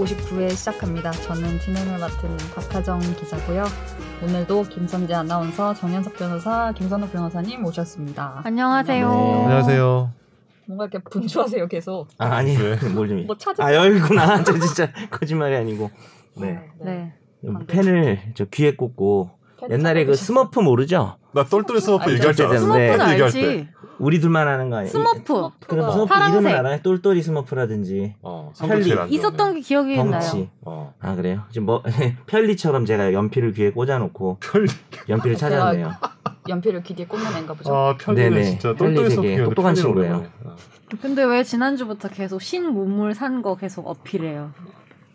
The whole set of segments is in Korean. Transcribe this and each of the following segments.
59회 시작합니다. 저는 진행을 맡은 박하정 기자고요. 오늘도 김선재 아나운서, 정현석 변호사, 김선욱 변호사님 모셨습니다. 안녕하세요. 네. 안녕하세요. 뭔가 이렇게 분주하세요, 계속. 아, 아니, 왜? 뭘 좀. 뭐 찾아? 아, 여기구나. 저 진짜 거짓말이 아니고. 네. 네. 펜을 저 귀에 꽂고 옛날에 그 스머프 모르죠? 나 똘똘이 스머프 알죠. 얘기할 줄 알았어. 스머프는 알지. 때. 우리 둘만 아는 거 아니에요? 스머프. 그럼 스머프 파란색. 이름을 알아요? 똘똘이 스머프라든지 어, 편리. 있었던 게 기억이 나요. 덩치. 어. 아 그래요? 지금 뭐 편리처럼 제가 연필을 귀에 꽂아놓고 편리. 연필을 찾았네요. 연필을 귀 뒤에 꽂는 애인가 보죠. 아, 편리는 네네. 진짜 똘똘이 스머프 똑똑한 친구예요. 근데 왜 지난주부터 계속 신 문물 산 거 계속 어필해요?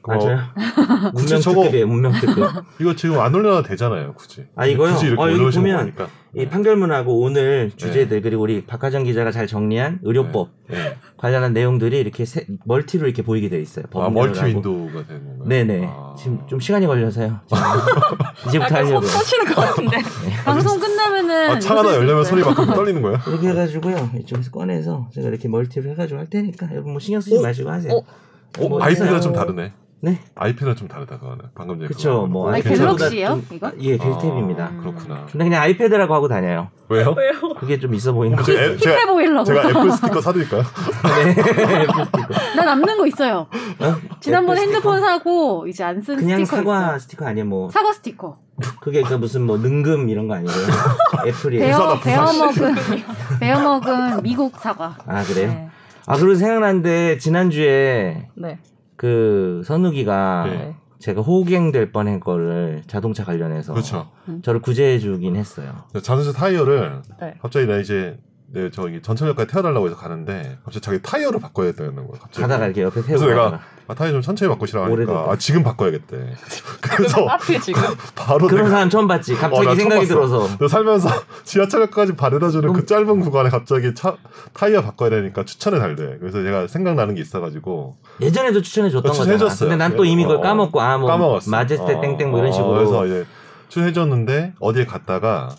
맞아요. 굳이 문명 저거- 특급이에요. 문명 특급. 이거 지금 안 올려도 되잖아요, 굳이. 아, 이거요? 굳이 이렇게 어, 여기 보면 거니까. 이 판결문하고 오늘 주제들 그리고 우리 박하정 기자가 잘 정리한 의료법 네. 관련한 내용들이 이렇게 세- 멀티로 이렇게 보이게 돼 있어요. 아, 법률하고. 멀티 윈도우가 되는 건가요? 네네. 아. 지금 좀 시간이 걸려서요. 이제부터 하려고. 터치는 것 같은데. 방송 끝나면은 아, 창 하나 웃을 수 열려면 있어요. 소리 막 떨리는 거야? 이렇게 해가지고요. 이쪽에서 꺼내서 제가 이렇게 멀티를 해가지고 할 테니까 여러분 뭐 신경 쓰지 어? 마시고 하세요. 어? 어, 뭐 있어요? 좀 다르네. 네. 아이패드랑 좀 다르다, 그거는. 방금 전에. 그쵸. 뭐 아니, 갤럭시예요, 좀- 이거? 아, 예, 갤탭입니다. 아, 그렇구나. 근데 그냥 아이패드라고 하고 다녀요. 왜요? 왜요? 그게 좀 있어 보이는 거죠. 힙해 보이려고. 제가 애플 스티커 사드릴까요? 나 남는 거 있어요. 어? 지난번에 애플 핸드폰? 사고 이제 안쓴 그냥 스티커 사과 있어. 스티커 아니에요. 뭐 사과 스티커. 그게 그 무슨 뭐 능금 이런 거 아니고요. 애플이에요. 베어 부사다, 베어 먹은 베어 먹은 미국 사과. 아 그래요? 네. 아 그리고 생각나는데 지난 주에 네. 그 선욱이가 네. 제가 호갱될 뻔한 거를 자동차 관련해서 그렇죠. 저를 구제해 주긴 했어요. 자동차 타이어를 네. 갑자기 나 이제 네, 저기 전철역까지 태워달라고 해서 가는데 갑자기 자기 타이어를 바꿔야 된다는 거야. 갑자기. 가다가 이렇게 옆에 그래서 세우고 내가 가다가. 아, 타이어 좀 천천히 바꾸시라고 하니까. 아, 지금 바꿔야겠대. 그래서 지금. 바로 그런 내가 사람 처음 봤지. 어, 갑자기 나 처음 생각이. 들어서 너 살면서 지하철역까지 바래다주는 그 짧은 구간에 갑자기 차 타이어 바꿔야 되니까 추천해 달래. 그래서 제가 생각나는 게 있어가지고 예전에도 추천해 줬던 거잖아. 추천해줬어요. 근데 난 또 이미 그걸 어, 까먹고 아뭐 까먹었어. 마제스테 어, 땡땡 뭐 이런 어, 식으로 그래서 이제 추천해줬는데 어디에 갔다가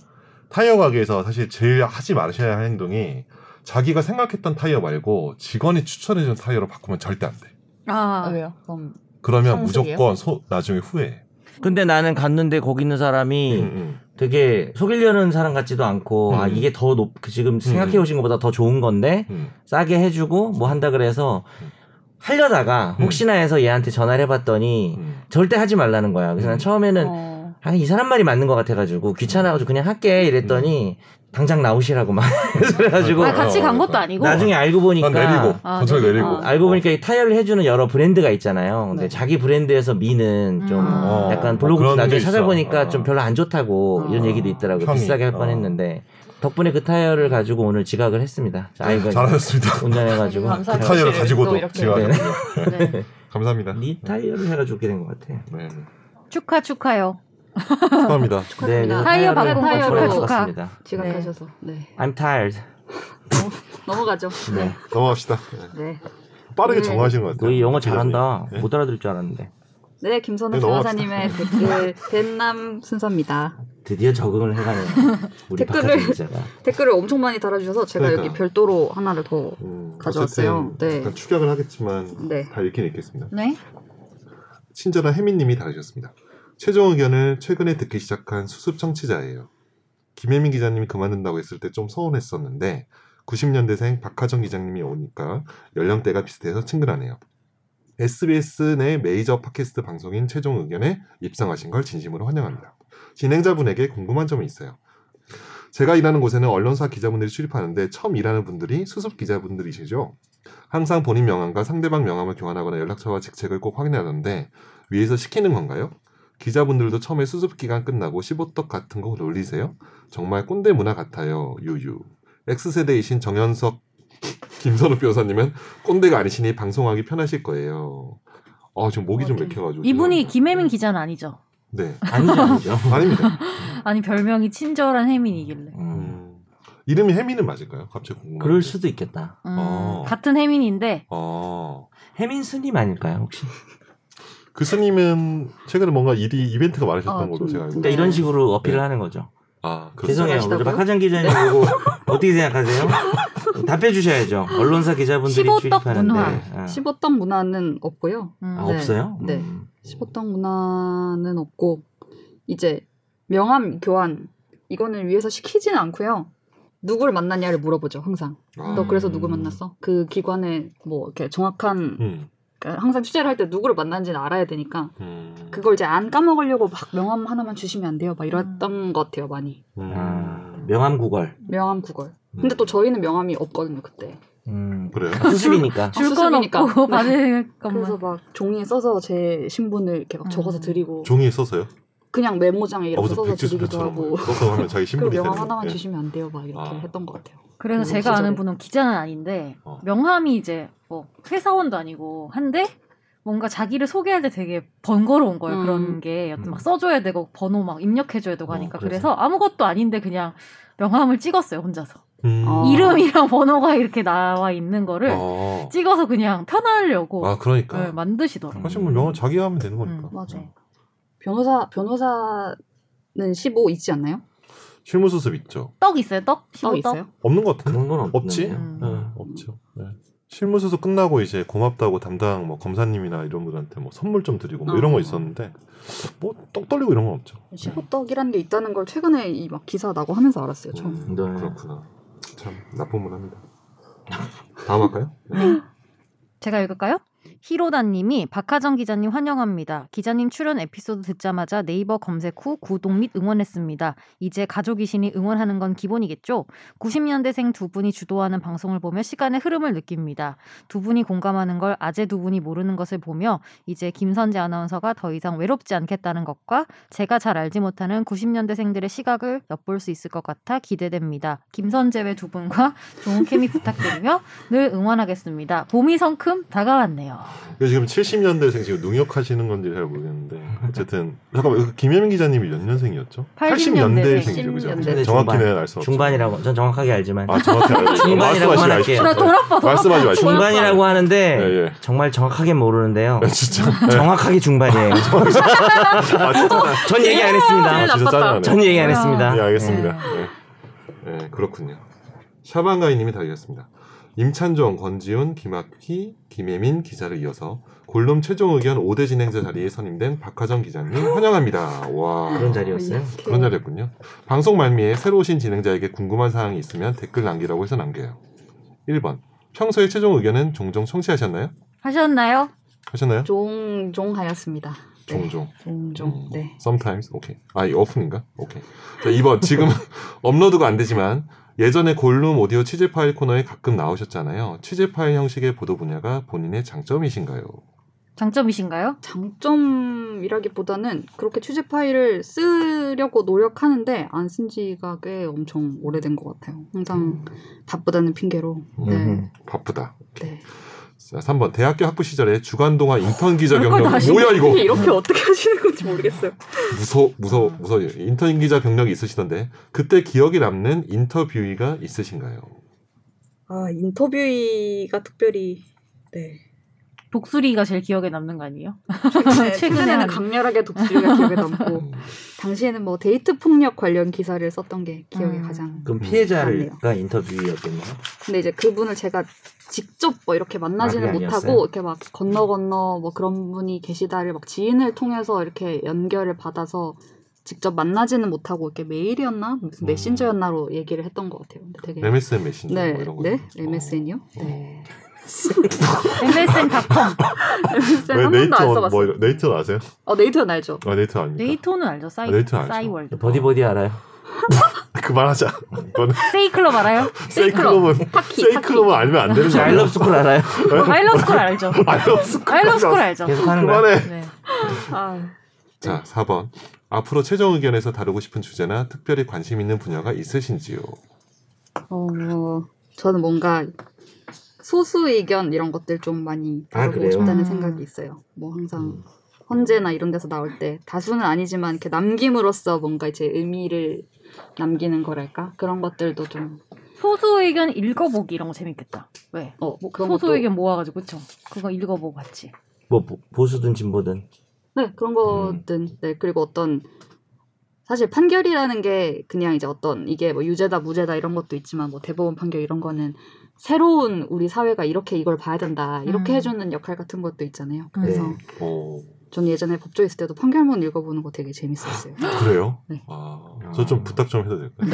타이어 가게에서 사실 제일 하지 마셔야 할 행동이 자기가 생각했던 타이어 말고 직원이 추천해준 타이어로 바꾸면 절대 안 돼. 아, 아, 왜요? 그럼 그러면 상식이에요? 무조건 소, 나중에 후회. 근데 나는 갔는데 거기 있는 사람이 음, 음. 되게 속이려는 사람 같지도 않고 아 음. 이게 더 높, 그 지금 생각해 오신 것보다 더 좋은 건데 음. 싸게 해주고 뭐 한다 그래서 음. 하려다가 음. 혹시나 해서 얘한테 전화를 해봤더니 음. 절대 하지 말라는 거야. 그래서 난 음. 처음에는 어. 아 이 사람 말이 맞는 것 같아가지고 귀찮아가지고 그냥 할게 이랬더니 당장 나오시라고 막 그래가지고 아, 같이 간 어, 것도 아니고. 나중에 알고 보니까 난 내리고 아, 전철 네. 내리고. 아. 알고 보니까 이 타이어를 해주는 여러 브랜드가 있잖아요. 근데 네. 자기 브랜드에서 미는 좀 음. 어, 약간 뭐 블로그 그런 나중에. 찾아보니까 어. 좀 별로 안 좋다고 어. 이런 얘기도 있더라고요. 비싸게 할 어. 뻔했는데 덕분에 그 타이어를 가지고 오늘 지각을 했습니다. 자, 아이고 잘하셨습니다. 운전해가지고 감사합니다. 그 타이어를 또 가지고도. 제가 네. 네. 감사합니다. 니 타이어를 해가지고 오게 된 것 같아. 네. 축하 축하요. 축하합니다. 네, 그래서 타이어 바꾼 거 축하, 축하. 지각하셔서. 네. I'm tired. 넘어가죠. 네. 넘어갑시다. 네. 빠르게 네. 정하신 것 같아요. 너희 영어 잘한다. 네. 못 알아들을 줄 알았는데 네, 김선우 네. 변호사님의 댓글 벤남 순서입니다. 드디어 적응을 해가네요. 우리 댓글을-. 댓글을 엄청 많이 달아주셔서 제가 그러니까. 여기 별도로 하나를 더 음, 가져왔어요. 어쨌든 네. 약간 추격을 하겠지만 네. 다 읽긴 읽겠습니다. 네. 친절한 혜민님이 달으셨습니다. 최종 의견을 최근에 듣기 시작한 수습 청취자예요. 김혜민 기자님이 그만둔다고 했을 때 좀 서운했었는데 90년대생 박하정 기자님이 오니까 연령대가 비슷해서 친근하네요. SBS 내 메이저 팟캐스트 방송인 최종 의견에 입성하신 걸 진심으로 환영합니다. 진행자분에게 궁금한 점이 있어요. 제가 일하는 곳에는 언론사 기자분들이 출입하는데 처음 일하는 분들이 수습 기자분들이시죠. 항상 본인 명함과 상대방 명함을 교환하거나 연락처와 직책을 꼭 확인하던데 위에서 시키는 건가요? 기자분들도 처음에 수습 기간 끝나고 15떡 같은 거 놀리세요? 정말 꼰대 문화 같아요. 유유. X세대이신 정현석 김선우 변호사님은 꼰대가 아니시니 방송하기 편하실 거예요. 아 지금 목이 좀 맥혀가지고 이분이 죄송합니다. 김혜민 기자는 아니죠. 네 아니죠, 아니죠. 아닙니다. 아니 별명이 친절한 혜민이길래. 음, 음, 이름이 혜민은 맞을까요? 갑자기 궁금한데. 그럴 수도 있겠다. 음, 어. 같은 혜민인데 어. 혜민 스님 아닐까요, 혹시? 그 스님은 최근에 뭔가 일이 이벤트가 많으셨던 아, 걸로 좀- 제가 알고 그러니까 네. 이런 식으로 어필을 네. 하는 거죠. 아, 그렇습니다. 죄송해요. 우리? 박하정 기자님 보고 어떻게 생각하세요? 답해 주셔야죠. 언론사 기자분들이 15떡 출입하는데. 문화. 아. 15덕 문화는 없고요. 음. 아, 네. 없어요? 네. 음. 15덕 문화는 없고 이제 명함 교환 이거는 위에서 시키지는 않고요. 누굴 만났냐를 물어보죠 항상. 아. 너 그래서 누구 만났어? 그 기관에 뭐 이렇게 정확한 음. 그러니까 항상 취재를 할 때 누구를 만난지는 알아야 되니까 음. 그걸 이제 안 까먹으려고 막 명함 하나만 주시면 안 돼요. 막 이랬던 것 같아요 많이. 음. 아, 명함 구걸. 명함 구걸. 근데 또 저희는 명함이 없거든요 그때. 음. 그래요? 수습이니까. 줄건 수습이니까. 없고 네. 받을 그래서 것만. 막 종이에 써서 제 신분을 이렇게 막 음. 적어서 드리고 종이에 써서요? 그냥 메모장에 어, 이렇게 무슨 써서 드리기도 하고 써서 하면 자기 그리고 신분이 되는 명함 하나만 거. 예. 주시면 안 돼요 막 이렇게 아. 했던 것 같아요. 그래서 그 제가 아는 시절에. 분은 기자는 아닌데 어. 명함이 이제 뭐 회사원도 아니고 한데 뭔가 자기를 소개할 때 되게 번거로운 거예요. 음. 그런 게 여튼 음. 막 써줘야 되고 번호 막 입력해줘야 되고 어, 하니까 그래서? 그래서 아무것도 아닌데 그냥 명함을 찍었어요 혼자서 음. 어. 이름이랑 번호가 이렇게 나와 있는 거를 어. 찍어서 그냥 편하려고 아 그러니까. 네, 만드시더라고요. 사실 뭐 명함 자기가 하면 되는 거니까. 음. 맞아. 네. 변호사 변호사는 15 있지 않나요? 실무 수습 있죠. 떡 있어요 떡? 떠 15떡? 있어요? 없는 것 같은데. 그런 건 없지? 음. 네, 없죠. 네. 실무 수습 끝나고 이제 고맙다고 담당 뭐 검사님이나 이런 분한테 뭐 선물 좀 드리고 뭐 이런 어. 거 있었는데 뭐 떡 떨리고 이런 건 없죠. 15떡이라는 게 있다는 걸 최근에 이 막 기사 나고 하면서 알았어요. 처음. 음, 네. 그렇구나. 참 나쁜 문화입니다. 다음 할까요? 네. 제가 읽을까요? 히로다님이 박하정 기자님 환영합니다. 기자님 출연 에피소드 듣자마자 네이버 검색 후 구독 및 응원했습니다. 이제 가족이시니 응원하는 건 기본이겠죠? 90년대생 두 분이 주도하는 방송을 보며 시간의 흐름을 느낍니다. 두 분이 공감하는 걸 아재 두 분이 모르는 것을 보며 이제 김선재 아나운서가 더 이상 외롭지 않겠다는 것과 제가 잘 알지 못하는 90년대생들의 시각을 엿볼 수 있을 것 같아 기대됩니다. 김선재 외 두 분과 좋은 케미 부탁드리며 늘 응원하겠습니다. 봄이 성큼 다가왔네요. 이거 지금 70년대생 지금 능욕하시는 건지 잘 모르겠는데 어쨌든 잠깐만 그 김혜민 기자님이 몇 년생이었죠? 80년대생. 80년대생이죠, 그죠? 80년대 정확히는 알 수 없죠. 중반이라고 전 정확하게 알지만 아 정확히 알고 있어요. 중반이라고 말씀하시지 할게요. 말씀하지 마시고. 중반이라고 하는데 예, 예. 정말 정확하게 모르는데요. 아, 진짜. 네. 정확하게 중반이에요. 아 진짜. 전 얘기 안 했습니다. 아, 진짜. 전 얘기 안. 했습니다. 예, 알겠습니다. 네. 네, 그렇군요. 샤방가이님이 달렸습니다. 임찬종, 권지훈, 김학휘, 김혜민 기자를 이어서 골룸 최종 의견 5대 진행자 자리에 선임된 박하정 기자님 환영합니다. 와 그런 자리였어요. 이렇게. 그런 자리였군요. 방송 말미에 새로 오신 진행자에게 궁금한 사항이 있으면 댓글 남기라고 해서 남겨요. 1번 평소에 최종 의견은 종종 청취하셨나요? 하셨나요? 하셨나요? 종종 하였습니다. 네. 종종. 종종. 음, 네. Sometimes. 오케이. 아, 이 오픈인가? 오케이. 자, 2번. 지금 업로드가 안 되지만 예전에 골룸 오디오 취재 파일 코너에 가끔 나오셨잖아요. 취재 파일 형식의 보도 분야가 본인의 장점이신가요? 장점이신가요? 장점이라기보다는 그렇게 취재 파일을 쓰려고 노력하는데 안 쓴 지가 꽤 엄청 오래된 것 같아요. 항상 바쁘다는 핑계로. 네. 음. 바쁘다. 네. 자, 3번. 대학교 학부 시절에 주간동화 인턴 기자 경력. 뭐야 이거? 이렇게 어떻게 하시는 건지 모르겠어요. 무서 무서 무서 인턴 기자 경력이 있으시던데 그때 기억에 남는 인터뷰가 있으신가요? 아 인터뷰가 특별히 네. 독수리가 제일 기억에 남는 거 아니에요? 최근에, 최근에 최근에는 한- 강렬하게 독수리가 기억에 남고 음, 당시에는 뭐 데이트 폭력 관련 기사를 썼던 게 기억에 음. 가장 그럼 맞네요. 피해자가 인터뷰였겠네요. 근데 이제 그분을 제가 직접 뭐 이렇게 만나지는 아, 못하고? 이렇게 막 건너 건너 뭐 그런 분이 계시다를 막 지인을 통해서 이렇게 연결을 받아서 직접 만나지는 못하고 이렇게 메일이었나 무슨 음. 메신저였나로 얘기를 했던 것 같아요. 근데 되게 MSN 메신저 네, 뭐 이런 거. 네, MSN이요? 네. MSN.com. MSN 왜한 번도 안 네이트 써봤어요. 뭐 네이트 아세요? 어 네이트는 알죠. 아 네이트 아닙니까? 네이트는 알죠? 사이, 아, 네이트 알죠. 싸이월드. 버디버디 알아요? 그만하자. 그건 세이클럽 알아요? 세이클럽은 타키, 세이클럽은 알면 안 되는 혹시 거 아니야? 아이럽스쿨 알아요? 아이러브스쿨 알죠? 아이러브스쿨 알죠? 계속 하는 거야. 그만해. 네. 아, 자, 4번. 앞으로 최종 의견에서 다루고 싶은 주제나 특별히 관심 있는 분야가 있으신지요? 어, 저는 뭔가 소수 의견 이런 것들 좀 많이 아, 다루고 그래요? 싶다는 음. 생각이 있어요. 뭐 항상 음. 헌재나 이런 데서 나올 때 다수는 아니지만 이렇게 남김으로써 뭔가 이제 의미를 남기는 거랄까 그런 것들도 좀 소수 의견 읽어보기 이런 거 재밌겠다. 왜? 어, 뭐 그런 소수 것도 의견 모아가지고 그쵸? 그거 읽어보고 같이. 뭐 보- 보수든 진보든. 네 그런 거든 네 그리고 어떤 사실 판결이라는 게 그냥 이제 어떤 이게 뭐 유죄다 무죄다 이런 것도 있지만 뭐 대법원 판결 이런 거는 새로운 우리 사회가 이렇게 이걸 봐야 된다 이렇게 음. 해주는 역할 같은 것도 있잖아요. 그래서 네. 오, 전 예전에 법조 있을 때도 판결문 읽어보는 거 되게 재밌었어요. 그래요? 네. 아, 저 좀 부탁 좀 해도 될까요?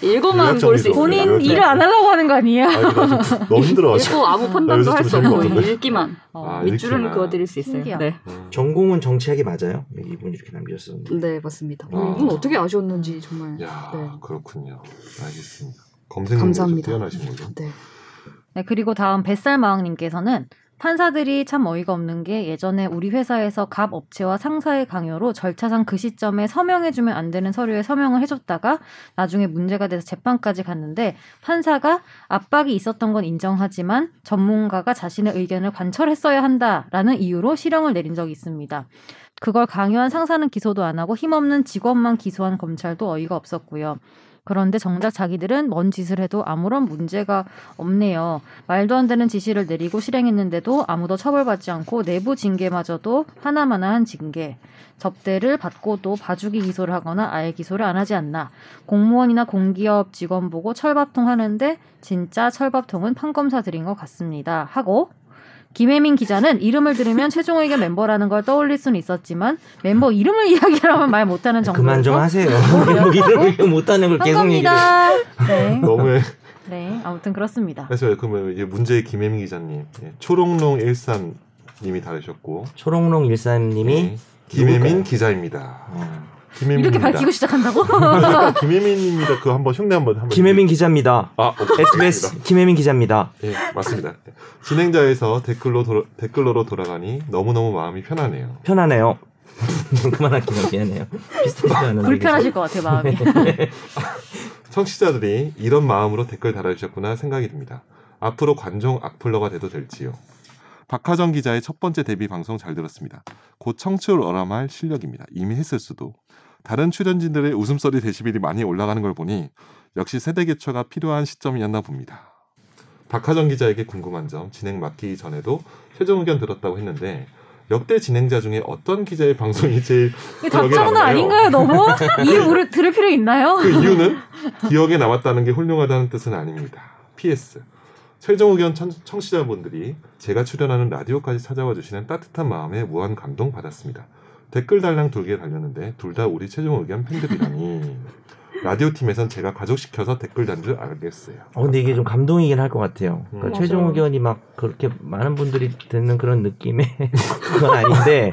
네? 읽어만. 볼 수 있어요. 본인. 일을 안 하려고 하는 거 아니에요? 아, 너무 힘들어가지고. 읽고 아무 나 판단도 할좀수 없고? 읽기만 어. 아, 밑줄은 읽기만. 그어드릴 수 있어요. 신기하다. 네. 음. 전공은 정치학이 맞아요? 이분 이렇게 남겼었는데. 네 맞습니다. 아. 어, 이분 어떻게 아셨는지 정말 야, 네. 그렇군요. 알겠습니다. 좀 감사합니다. 뛰어나신 걸로. 네. 네, 그리고 다음 뱃살마왕님께서는 판사들이 참 어이가 없는 게 예전에 우리 회사에서 갑 업체와 상사의 강요로 절차상 그 시점에 서명해주면 안 되는 서류에 서명을 해줬다가 나중에 문제가 돼서 재판까지 갔는데 판사가 압박이 있었던 건 인정하지만 전문가가 자신의 의견을 관철했어야 한다라는 이유로 실형을 내린 적이 있습니다. 그걸 강요한 상사는 기소도 안 하고 힘없는 직원만 기소한 검찰도 어이가 없었고요. 그런데 정작 자기들은 뭔 짓을 해도 아무런 문제가 없네요. 말도 안 되는 지시를 내리고 실행했는데도 아무도 처벌받지 않고 내부 징계마저도 하나마나한 징계. 접대를 받고 도 봐주기 기소를 하거나 아예 기소를 안 하지 않나. 공무원이나 공기업 직원 보고 철밥통 하는데 진짜 철밥통은 판검사들인 것 같습니다. 하고 김혜민 기자는 이름을 들으면 최종 의견 멤버라는 걸 떠올릴 수는 있었지만 멤버 이름을 이야기하면 말 못하는 정도로 그만 좀 하세요. 뭐 이름을 못하는 걸한 계속. 겁니다. 네. 너무해. 네, 아무튼 그렇습니다. 그래서 그러면 이제 문제의 김혜민 기자님, 예, 초롱롱 일삼님이 다르셨고, 초롱롱 일사님이 네, 김혜민 누굴까요? 기자입니다. 어. 이렇게 밝히고 시작한다고? 그러니까 김혜민입니다. 그 한번 흉내 한번 한번. 김혜민 기자입니다. 아, 오케이. SBS 김혜민 기자입니다. 예, 맞습니다. 진행자에서 댓글로 돌아, 댓글로로 돌아가니 너무 너무 마음이 편하네요. 편하네요. 그만할게요. 미안해요. 비슷하지도 않은 불편하실 것 같아요, 마음이. 청취자들이 이런 마음으로 댓글 달아주셨구나 생각이 듭니다. 앞으로 관종 악플러가 돼도 될지요. 박하정 기자의 첫 번째 데뷔 방송 잘 들었습니다. 곧 청취율 어람할 실력입니다. 이미 했을 수도. 다른 출연진들의 웃음소리 데시벨이 많이 올라가는 걸 보니 역시 세대 교체가 필요한 시점이었나 봅니다. 박하정 기자에게 궁금한 점 진행 맡기기 전에도 최종 의견 들었다고 했는데 역대 진행자 중에 어떤 기자의 방송이 제일 남나요? 아닌가요, 너무? 이유 물을 들을 필요 있나요? 그 이유는 기억에 남았다는 게 훌륭하다는 뜻은 아닙니다. PS. 최종 의견 청, 청취자분들이 제가 출연하는 라디오까지 찾아와 주시는 따뜻한 마음에 무한 감동 받았습니다. 댓글 달랑 두 개 달렸는데 둘 다 우리 최종 의견 팬들이라니 라디오 팀에선 제가 가족시켜서 댓글 단 줄 알겠어요. 어, 근데 이게 좀 감동이긴 할 것 같아요. 그러니까 음. 최종 맞아요. 의견이 막 그렇게 많은 분들이 듣는 그런 느낌의 그건 아닌데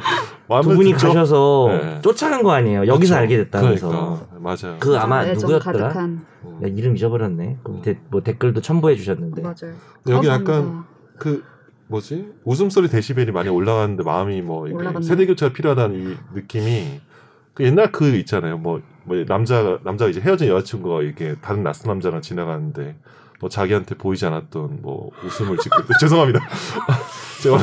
두 분이 듣죠? 가셔서 네. 쫓아간 거 아니에요. 여기서 그쵸. 알게 됐다면서. 그러니까 맞아요. 그 아마 애정 누구였더라? 가득한 음. 야, 이름 잊어버렸네. 그 밑에 뭐 댓글도 첨부해 주셨는데. 맞아요. 여기 감사합니다. 약간 그 뭐지 웃음소리 데시벨이 많이 올라가는데 마음이 뭐. 세대 교체가 필요하다는 이 느낌이 그 옛날 그 있잖아요 뭐, 뭐 남자 남자가 이제 헤어진 여자친구가 이렇게 다른 낯선 남자랑 지나가는데 뭐 자기한테 보이지 않았던 뭐 웃음을 짓고 죄송합니다 제가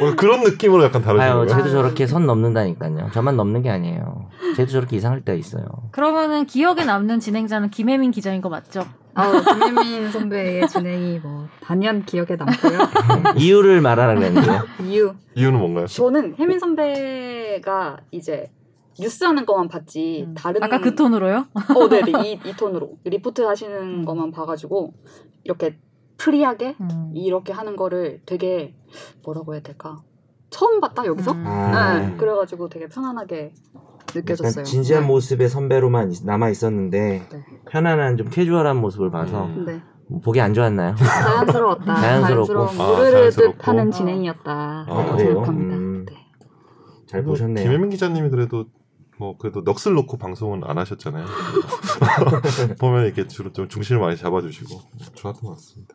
뭔가 그런 느낌으로 약간 다루시는 아유. 쟤도 저렇게 선 넘는다니까요. 저만 넘는 게 아니에요. 쟤도 저렇게 이상할 때가 있어요. 그러면은 기억에 남는 진행자는 김혜민 기자인 거 맞죠? 아, 김혜민 선배의 진행이 뭐 단연 기억에 남고요. 이유를 말하라 그랬는데. 이유 이유는 뭔가요? 저는 혜민 선배가 이제 뉴스 하는 것만 봤지 음. 다른 아까 그 톤으로요? 어, 네네 이, 이 톤으로 리포트 하시는 음. 것만 봐가지고 이렇게 free하게 음. 이렇게 하는 거를 되게 뭐라고 해야 될까 처음 봤다 여기서 음. 아, 네, 그래가지고 되게 편안하게 느껴졌어요. 진지한 네. 모습의 선배로만 남아 있었는데 네. 편안한 좀 캐주얼한 모습을 봐서 음. 네. 보기 안 좋았나요? 자연스러웠다. 자연스럽고. 자연스러운 아, 무르르듯 자연스럽고. 하는 어. 진행이었다. 아, 그래요? 음. 네. 잘 뭐, 보셨네요. 김혜민 기자님이 그래도 뭐 그래도 넋을 놓고 방송은 안 하셨잖아요. 보면 이렇게 주로 좀 중심을 많이 잡아주시고 좋았던 것 같습니다.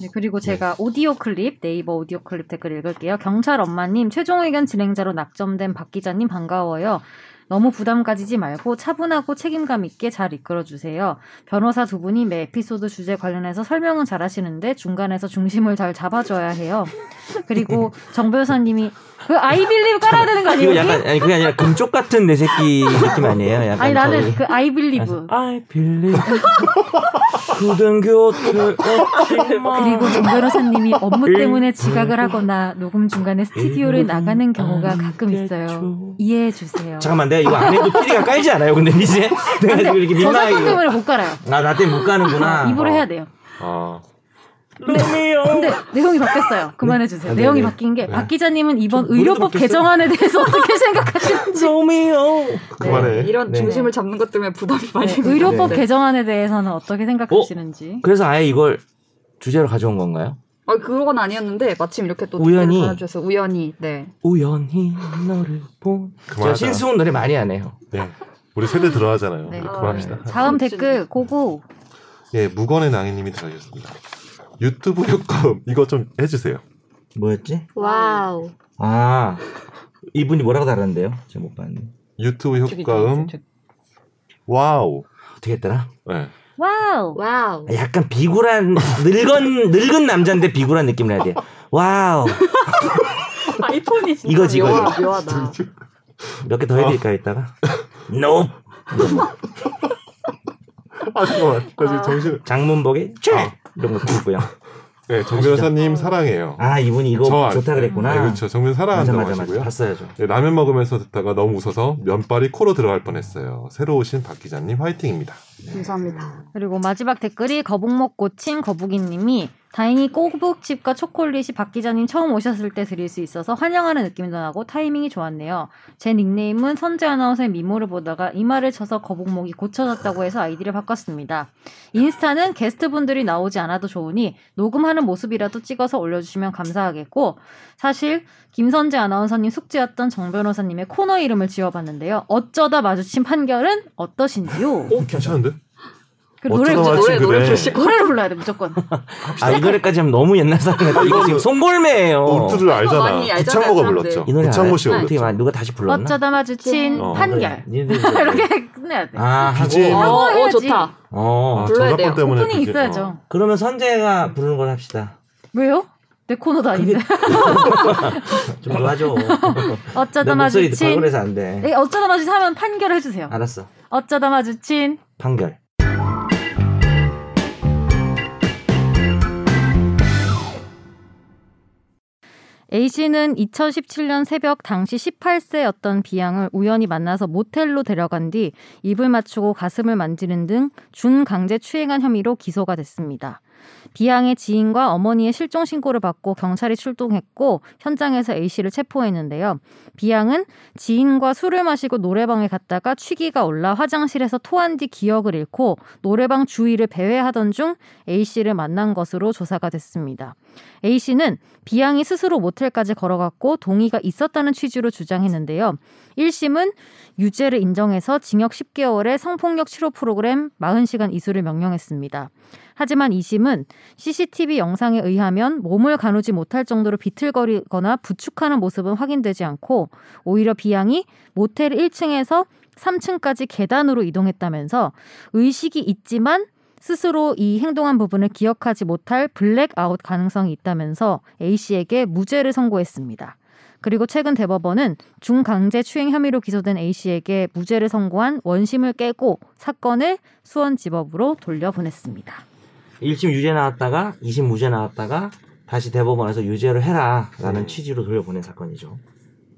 네, 그리고 제가 오디오 클립, 네이버 오디오 클립 댓글 읽을게요. 경찰 엄마님, 최종 의견 진행자로 낙점된 박 기자님 반가워요. 너무 부담 가지지 말고 차분하고 책임감 있게 잘 이끌어 주세요. 변호사 두 분이 매 에피소드 주제 관련해서 설명은 잘 하시는데 중간에서 중심을 잘 잡아줘야 해요. 그리고 정 변호사님이 그 I believe 깔아야 되는 거 아니에요? 이거? 약간 아니 그게 아니라 금쪽 같은 내 새끼 느낌 아니에요? 약간 아니 나는 저기- 그 I believe. I believe 그댄 곁에 없지만 그리고 정 변호사님이 업무 음. 때문에 지각을 하거나 녹음 중간에 스튜디오를 나가는 경우가 가끔 있어요. 이해해 주세요. 잠깐만 내가 이거 안 해도 PD가 깔지 않아요? 근데 이제 내가 지금 이렇게 저작권 민망하게 때문에 못 갈아요. 아, 나 때문에 못 가는구나. 입으로 어. 해야 돼요. 아, 로미오. 근데 내용이 바뀌었어요. 그만해주세요. 아, 내용이 네 네. 바뀐 게 네. 박 기자님은 이번 의료법? 개정안에 대해서 어떻게 생각하시는지 로미오. 그만해. 네, 이런 네. 중심을 잡는 것 때문에 부담이 많이 네. 의료법 네. 개정안에 대해서는 어떻게 생각하시는지. 그래서 아예 이걸 주제로 가져온 건가요? 아 그건 아니었는데 마침 이렇게 또 우연히. 달아주셔서 우연히 네 우연히 너를 본. 그만하자. 신승훈 노래 많이 안 해요. 네. 우리 세대 들어가잖아요. 네. 그만합시다. 다음 아, 댓글 go go. 예, 무건의 낭인님이 달아주셨습니다. 유튜브 효과음 이거 좀 해주세요. 뭐였지? 와우 아 이분이 뭐라고 달았는데요? 제가 못 봤는데. 유튜브 효과음 와우. 어떻게 했더라? 네. 와우. 와우 약간 비굴한 늙은 늙은 남자인데 비굴한 느낌을 해야 돼. 와우. 아이폰이 진짜 이거지, 이거지. 묘하, 묘하다 몇 개 더 해드릴까요 이따가? No. 아 잠깐만. 나 지금 정신. 장문복에 쫙 아. 이런 거 듣고요. 네, 정 변호사님 사랑해요. 아 이분이 이거 저 알- 좋다 그랬구나. 네, 그렇죠. 정변 맞아 사랑한다고 맞아 맞아. 하시고요. 봤어야죠. 네, 라면 먹으면서 듣다가 너무 웃어서 면발이 코로 들어갈 뻔했어요. 새로 오신 박 기자님 화이팅입니다. 감사합니다 그리고 마지막 댓글이 거북목 고친 거북이님이 다행히 꼬북칩과 초콜릿이 박 기자님 처음 오셨을 때 드릴 수 있어서 환영하는 느낌도 나고 타이밍이 좋았네요. 제 닉네임은 선재 아나운서의 미모를 보다가 이마를 쳐서 거북목이 고쳐졌다고 해서 아이디를 바꿨습니다. 인스타는 게스트분들이 나오지 않아도 좋으니 녹음하는 모습이라도 찍어서 올려주시면 감사하겠고 사실 김선재 아나운서님 숙제였던 정 변호사님의 코너 이름을 지어봤는데요. 어쩌다 마주친 판결은 어떠신지요? 어, 괜찮은데? 그 노래 노래 그래. 부르실 거 노래를 불러야 돼 무조건. 아 이 노래까지 하면 너무 옛날 사람 같아. 이거 지금 송골매예요. 울트를 알잖아. 많이 알잖아요, 구창모가. 불렀죠. 이 노래 구창모? 씨가 어떻게 불렀죠. 말 누가 다시 불렀나? 어쩌다 마주친 어, 판결 니들 이렇게 끝내야 돼. 아 BGM. 어, 어. 좋다 어 아, 불러야 저작권 돼요. 때문에 오프닝 그게- 있어야죠. 어. 그러면 선재가 부르는 걸 합시다. 왜요? 내 코너도 아닌데. 좀 도와줘. 어쩌다 내 목소리 마주친. 안 돼. 네, 어쩌다 마주친 하면 판결 해주세요. 알았어. 어쩌다 마주친. 판결. A씨는 2017년 새벽 당시 18세였던 B양을 우연히 만나서 모텔로 데려간 뒤 입을 맞추고 가슴을 만지는 등 준강제 추행한 혐의로 기소가 됐습니다. B양의 지인과 어머니의 실종 신고를 받고 경찰이 출동했고 현장에서 A씨를 체포했는데요. B양은 지인과 술을 마시고 노래방에 갔다가 취기가 올라 화장실에서 토한 뒤 기억을 잃고 노래방 주위를 배회하던 중 A씨를 만난 것으로 조사가 됐습니다. A씨는 B양이 스스로 모텔까지 걸어갔고 동의가 있었다는 취지로 주장했는데요. 1심은 유죄를 인정해서 징역 10개월의 성폭력 치료 프로그램 40시간 이수를 명령했습니다. 하지만 2심은 CCTV 영상에 의하면 몸을 가누지 못할 정도로 비틀거리거나 부축하는 모습은 확인되지 않고 오히려 B양이 모텔 1층에서 3층까지 계단으로 이동했다면서 의식이 있지만 스스로 이 행동한 부분을 기억하지 못할 블랙아웃 가능성이 있다면서 A씨에게 무죄를 선고했습니다. 그리고 최근 대법원은 준강제 추행 혐의로 기소된 A씨에게 무죄를 선고한 원심을 깨고 사건을 수원지법으로 돌려보냈습니다. 1심 유죄 나왔다가 2심 무죄 나왔다가 다시 대법원에서 유죄를 해라라는 음. 취지로 돌려보낸 사건이죠.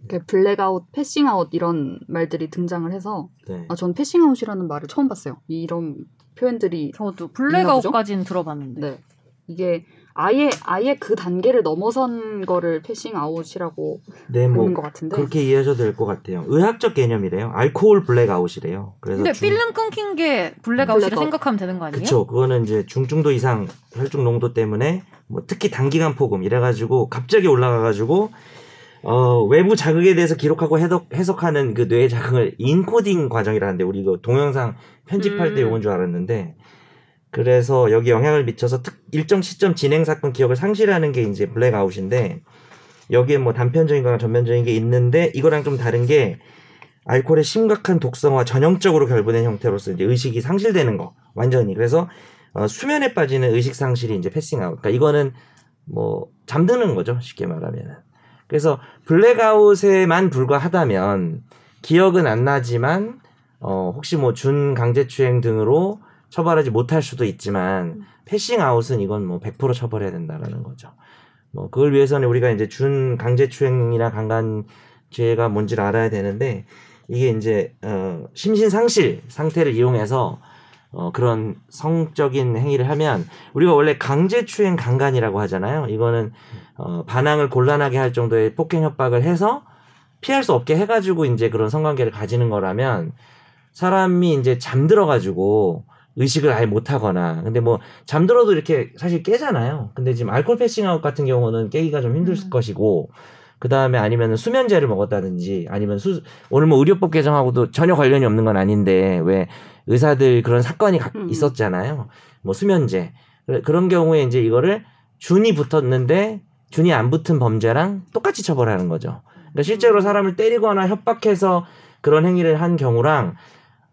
이렇게 블랙아웃, passing out 이런 말들이 등장을 해서 네. 아, 전 passing out이라는 말을 처음 봤어요. 이런 표현들이 저도 블랙아웃까지는 들어봤는데 네 이게 아예 아예 그 단계를 넘어선 거를 passing out이라고 네, 뭐 부르는 것 같은데 그렇게 이해하셔도 될 것 같아요. 의학적 개념이래요. 알코올 블랙 아웃이래요. 그래서 근데 중- 필름 끊긴 게 블랙 아웃이라 블랙아웃. 생각하면 되는 거 아니에요? 그쵸. 그거는 이제 중중도 이상 혈중 농도 때문에 뭐 특히 단기간 폭음 이래가지고 갑자기 올라가가지고 어, 외부 자극에 대해서 기록하고 해석, 해석하는 그 뇌 자극을 인코딩 과정이라는데 우리 이거 동영상 편집할 때 음. 요건 줄 알았는데 그래서 여기 영향을 미쳐서 특, 일정 시점 진행 사건 기억을 상실하는 게 이제 블랙아웃인데 여기에 뭐 단편적인 거나 전면적인 게 있는데 이거랑 좀 다른 게 알코올의 심각한 독성과 전형적으로 결부된 형태로서 이제 의식이 상실되는 거 완전히 그래서 어, 수면에 빠지는 의식 상실이 이제 passing out. 그러니까 이거는 뭐 잠드는 거죠 쉽게 말하면은. 그래서 블랙아웃에만 불과하다면 기억은 안 나지만 어, 혹시 뭐 준강제추행 등으로 처벌하지 못할 수도 있지만 패싱 아웃은 이건 뭐 100% 처벌해야 된다라는 거죠. 뭐 그걸 위해서는 우리가 이제 준 강제추행이나 강간죄가 뭔지를 알아야 되는데 이게 이제 어, 심신 상실 상태를 이용해서 어, 그런 성적인 행위를 하면 우리가 원래 강제추행 강간이라고 하잖아요. 이거는 어, 반항을 곤란하게 할 정도의 폭행 협박을 해서 피할 수 없게 해가지고 이제 그런 성관계를 가지는 거라면 사람이 이제 잠들어가지고 의식을 아예 못하거나 근데 뭐 잠들어도 이렇게 사실 깨잖아요. 근데 지금 알코올 패싱아웃 같은 경우는 깨기가 좀 힘들 음. 것이고 그 다음에 아니면 수면제를 먹었다든지 아니면 수 오늘 뭐 의료법 개정하고도 전혀 관련이 없는 건 아닌데 왜 의사들 그런 사건이 가- 음. 있었잖아요. 뭐 수면제 그런 경우에 이제 이거를 준이 붙었는데 준이 안 붙은 범죄랑 똑같이 처벌하는 거죠. 그러니까 실제로 사람을 때리거나 협박해서 그런 행위를 한 경우랑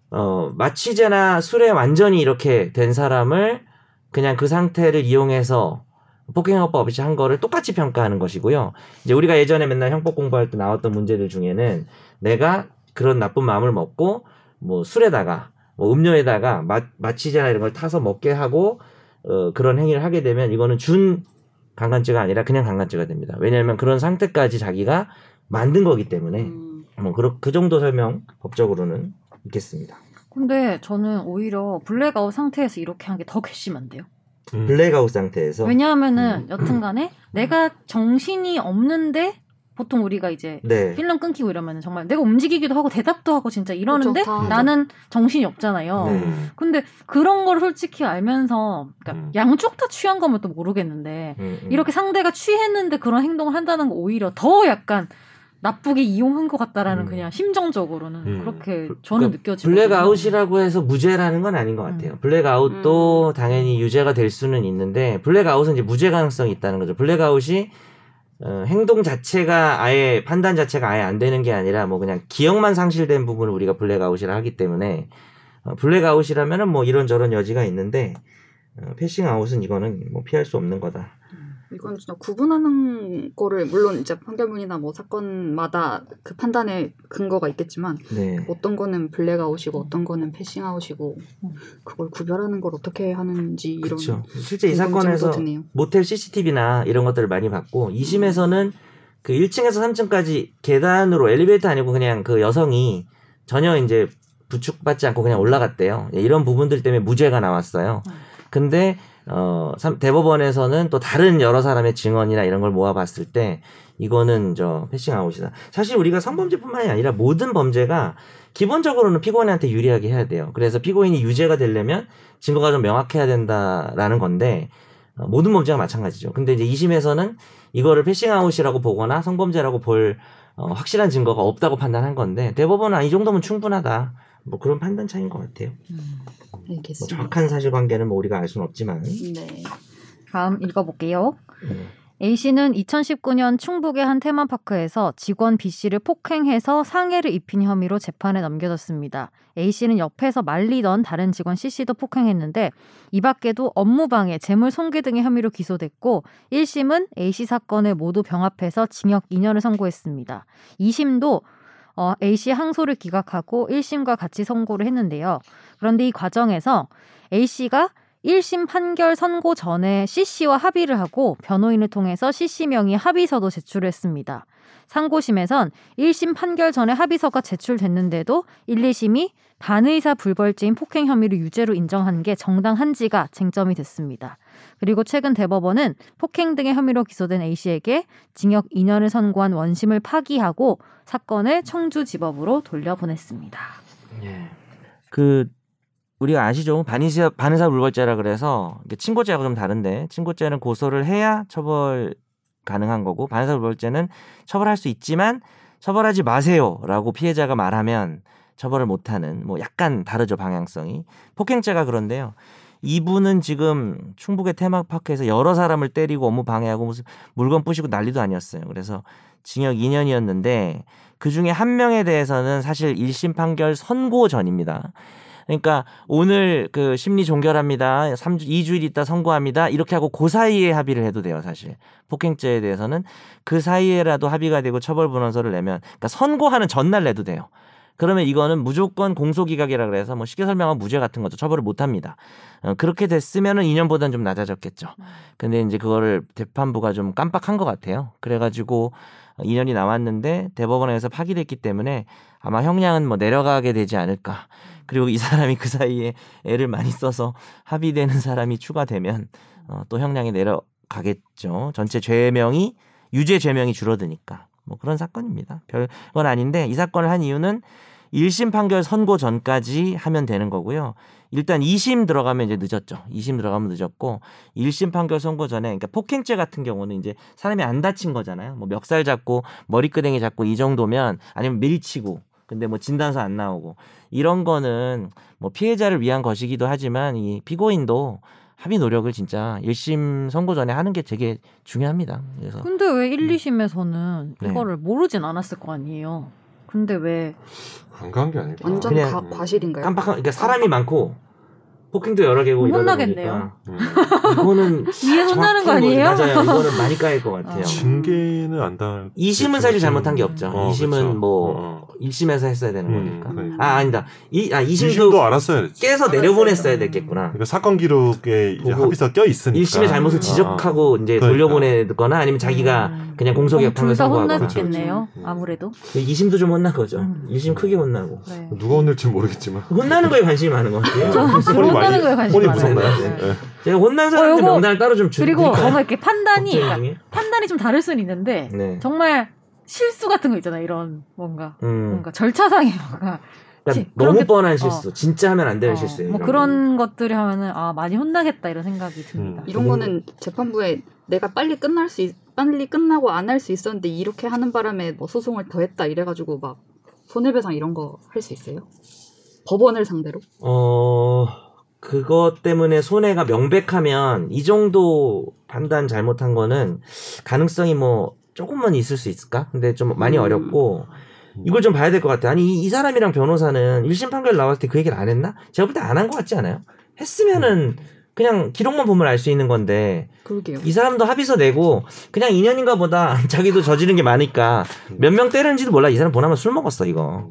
어, 마취제나 술에 완전히 이렇게 된 사람을 그냥 그 상태를 이용해서 폭행협박 없이 한 거를 똑같이 평가하는 것이고요. 이제 우리가 예전에 맨날 형법 공부할 때 나왔던 문제들 중에는 내가 그런 나쁜 마음을 먹고 뭐 술에다가 뭐 음료에다가 마, 마취제나 이런 걸 타서 먹게 하고 어, 그런 행위를 하게 되면 이거는 준 강간죄가 아니라 그냥 강간죄가 됩니다. 왜냐하면 그런 상태까지 자기가 만든 거기 때문에 음. 뭐 그, 그 정도 설명 법적으로는 있겠습니다. 근데 저는 오히려 블랙아웃 상태에서 이렇게 한 게 더 괘씸한데요. 음. 블랙아웃 상태에서 왜냐하면은 음. 여튼간에 내가 정신이 없는데 보통 우리가 이제 네. 필름 끊기고 이러면 정말 내가 움직이기도 하고 대답도 하고 진짜 이러는데 그렇죠, 다 나는 정신이 없잖아요. 네. 음. 근데 그런 걸 솔직히 알면서 그러니까 음. 양쪽 다 취한 거면 또 모르겠는데 음, 음. 이렇게 상대가 취했는데 그런 행동을 한다는 거 오히려 더 약간 나쁘게 이용한 것 같다라는 음. 그냥 심정적으로는 음. 그렇게 저는 그 느껴지고 블랙아웃이라고 해서 무죄라는 건 아닌 것 같아요. 음. 블랙아웃도 당연히 유죄가 될 수는 있는데 블랙아웃은 이제 무죄 가능성이 있다는 거죠. 블랙아웃이 어, 행동 자체가 아예 판단 자체가 아예 안 되는 게 아니라 뭐 그냥 기억만 상실된 부분을 우리가 블랙아웃이라 하기 때문에 어, 블랙아웃이라면은 뭐 이런저런 여지가 있는데 어, passing out은 이거는 뭐 피할 수 없는 거다. 이건 진짜 구분하는 거를 물론 이제 판결문이나 뭐 사건마다 그 판단에 근거가 있겠지만 네. 어떤 거는 블랙아웃이고 어떤 거는 패싱아웃이고 음. 그걸 구별하는 걸 어떻게 하는지 이런 그렇죠. 실제 이 사건에서 드네요. 모텔 CCTV나 이런 것들을 많이 봤고 2심에서는 그 1층에서 3층까지 계단으로 엘리베이터 아니고 그냥 그 여성이 전혀 이제 부축받지 않고 그냥 올라갔대요. 예, 이런 부분들 때문에 무죄가 나왔어요. 음. 근데 어 삼- 대법원에서는 또 다른 여러 사람의 증언이나 이런 걸 모아봤을 때 이거는 저 passing out이다. 사실 우리가 성범죄뿐만이 아니라 모든 범죄가 기본적으로는 피고인한테 유리하게 해야 돼요. 그래서 피고인이 유죄가 되려면 증거가 좀 명확해야 된다라는 건데 어, 모든 범죄가 마찬가지죠. 근데 이제 2심에서는 이거를 passing out이라고 보거나 성범죄라고 볼 어, 확실한 증거가 없다고 판단한 건데 대법원은 아, 이 정도면 충분하다. 뭐 그런 판단 차이인 것 같아요. 음. 뭐 알겠습니다. 정확한 사실관계는 뭐 우리가 알 수는 없지만. 네. 다음 읽어볼게요. 음. A 씨는 2019년 충북의 한 테마파크에서 직원 B 씨를 폭행해서 상해를 입힌 혐의로 재판에 넘겨졌습니다. A 씨는 옆에서 말리던 다른 직원 C 씨도 폭행했는데 이 밖에도 업무방해, 재물 손괴 등의 혐의로 기소됐고 1심은 A 씨 사건을 모두 병합해서 징역 2년을 선고했습니다. 2심도 어, A 씨 항소를 기각하고 1심과 같이 선고를 했는데요. 그런데 이 과정에서 A 씨가 1심 판결 선고 전에 C씨와 합의를 하고 변호인을 통해서 C씨 명의 합의서도 제출했습니다. 상고심에선 1심 판결 전에 합의서가 제출됐는데도 1, 2심이 반의사 불벌죄인 폭행 혐의를 유죄로 인정한 게 정당한지가 쟁점이 됐습니다. 그리고 최근 대법원은 폭행 등의 혐의로 기소된 A씨에게 징역 2년을 선고한 원심을 파기하고 사건을 청주지법으로 돌려보냈습니다. 예. 그 우리가 아시죠? 반의사 반의사 불벌죄라 그래서 친고죄하고 좀 다른데 친고죄는 고소를 해야 처벌 가능한 거고 반의사 불벌죄는 처벌할 수 있지만 처벌하지 마세요라고 피해자가 말하면 처벌을 못하는 뭐 약간 다르죠 방향성이 폭행죄가 그런데요. 이분은 지금 충북의 테마파크에서 여러 사람을 때리고 업무 방해하고 무슨 물건 부시고 난리도 아니었어요. 그래서 징역 2년이었는데 그 중에 한 명에 대해서는 사실 1심 판결 선고 전입니다. 그러니까 오늘 그 심리 종결합니다. 3주 2주일 있다 선고합니다. 이렇게 하고 그 사이에 합의를 해도 돼요, 사실. 폭행죄에 대해서는 그 사이에라도 합의가 되고 처벌 분원서를 내면 그러니까 선고하는 전날 내도 돼요. 그러면 이거는 무조건 공소기각이라 그래서 뭐 쉽게 설명하면 무죄 같은 거죠. 처벌을 못 합니다. 어, 그렇게 됐으면은 2년보다는 좀 낮아졌겠죠. 근데 이제 그거를 재판부가 좀 깜빡한 것 같아요. 그래가지고 2년이 남았는데 대법원에서 파기됐기 때문에 아마 형량은 뭐 내려가게 되지 않을까. 그리고 이 사람이 그 사이에 애를 많이 써서 합의되는 사람이 추가되면 어, 또 형량이 내려가겠죠. 전체 죄명이 유죄 죄명이 줄어드니까 뭐 그런 사건입니다. 별건 아닌데 이 사건을 한 이유는 1심 판결 선고 전까지 하면 되는 거고요. 일단 2심 들어가면 이제 늦었죠. 2심 들어가면 늦었고 1심 판결 선고 전에 그러니까 폭행죄 같은 경우는 이제 사람이 안 다친 거잖아요. 뭐 멱살 잡고 머리끄댕이 잡고 이 정도면 아니면 밀치고 근데 뭐 진단서 안 나오고 이런 거는 뭐 피해자를 위한 것이기도 하지만 이 피고인도 합의 노력을 진짜 1심 선고 전에 하는 게 되게 중요합니다. 그래서 근데 왜 1, 2심에서는 네. 이거를 모르진 않았을 거 아니에요. 근데 왜 안 간 게 아닐까. 완전 가- 과실인가요? 깜빡한 그러니까 사람이 많고 폭행도 여러 개고 이러다 혼나겠네요. 보니까 음. 이거는 위에 혼나는 거 아니에요? 맞아요. 이거는 많이 까일 것 같아요. 어. 징계는 안 당할. 2심은 사실 잘못한 게 없죠. 어, 2심은 그렇죠. 뭐 어, 어. 1심에서 했어야 되는 음, 거니까. 그러니까. 아 아니다. 이, 아 2심도, 2심도 알았어야 됐지. 깨서 내려보냈어야 됐겠구나. 그러니까 사건 기록에 이제 보고 합의서 껴 있으니까. 1심의 잘못을 어, 지적하고 이제 그러니까. 돌려보내거나 아니면 자기가 음. 그냥 둘다 선고하거나. 혼났겠네요. 그렇죠. 아무래도. 2심도 좀 혼난 거죠. 음. 1심 크게 혼나고. 네. 누가 혼낼지 모르겠지만. 혼나는 거에 관심이 많은 것 같아요. 혼이 혼나는 많이- 거에 관심이 혼이 많아요. 무섭나요? 네. 예. 제가 혼난 사람들 요거- 명단을 따로 좀 그리고 줄까? 정말 이렇게 판단이. 판단이 좀 다를 수는 있는데 네. 정말 실수 같은 거 있잖아요. 이런 뭔가 음. 뭔가 절차상의 뭔가 그러니까 너무 게- 뻔한 실수. 진짜 하면 안 되는 어, 실수예요. 뭐 그런 것들이 하면은 아 많이 혼나겠다 이런 생각이 듭니다. 음. 이런 거는 재판부에 내가 빨리 끝날 수 있, 빨리 끝나고 안 할 수 있었는데 이렇게 하는 바람에 뭐 소송을 더 했다 이래가지고 막 손해배상 이런 거 할 수 있어요? 법원을 상대로? 어, 그것 때문에 손해가 명백하면 이 정도 판단 잘못한 거는 가능성이 뭐 조금만 있을 수 있을까? 근데 좀 많이 음. 어렵고 이걸 좀 봐야 될 것 같아. 아니, 이, 이 사람이랑 변호사는 1심 판결 나왔을 때 그 얘기를 안 했나? 제가 볼 때 안 한 것 같지 않아요? 했으면은 그냥 기록만 보면 알 수 있는 건데 그러게요. 이 사람도 합의서 내고 그냥 인연인가 보다 자기도 저지른 게 많으니까 몇 명 때렸는지도 몰라. 이 사람 보나면 술 먹었어, 이거.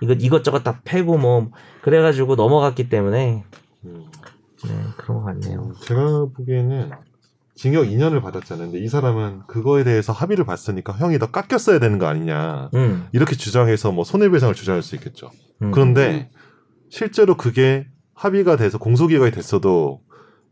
이거 이것저것 다 패고 뭐 그래가지고 넘어갔기 때문에 음. 네 그런 것 같네요. 제가 보기에는 징역 2년을 받았잖아요. 근데 이 사람은 그거에 대해서 합의를 봤으니까 형이 더 깎였어야 되는 거 아니냐. 음, 이렇게 주장해서 뭐 손해배상을 주장할 수 있겠죠. 음. 그런데 실제로 그게 합의가 돼서 공소기각이 됐어도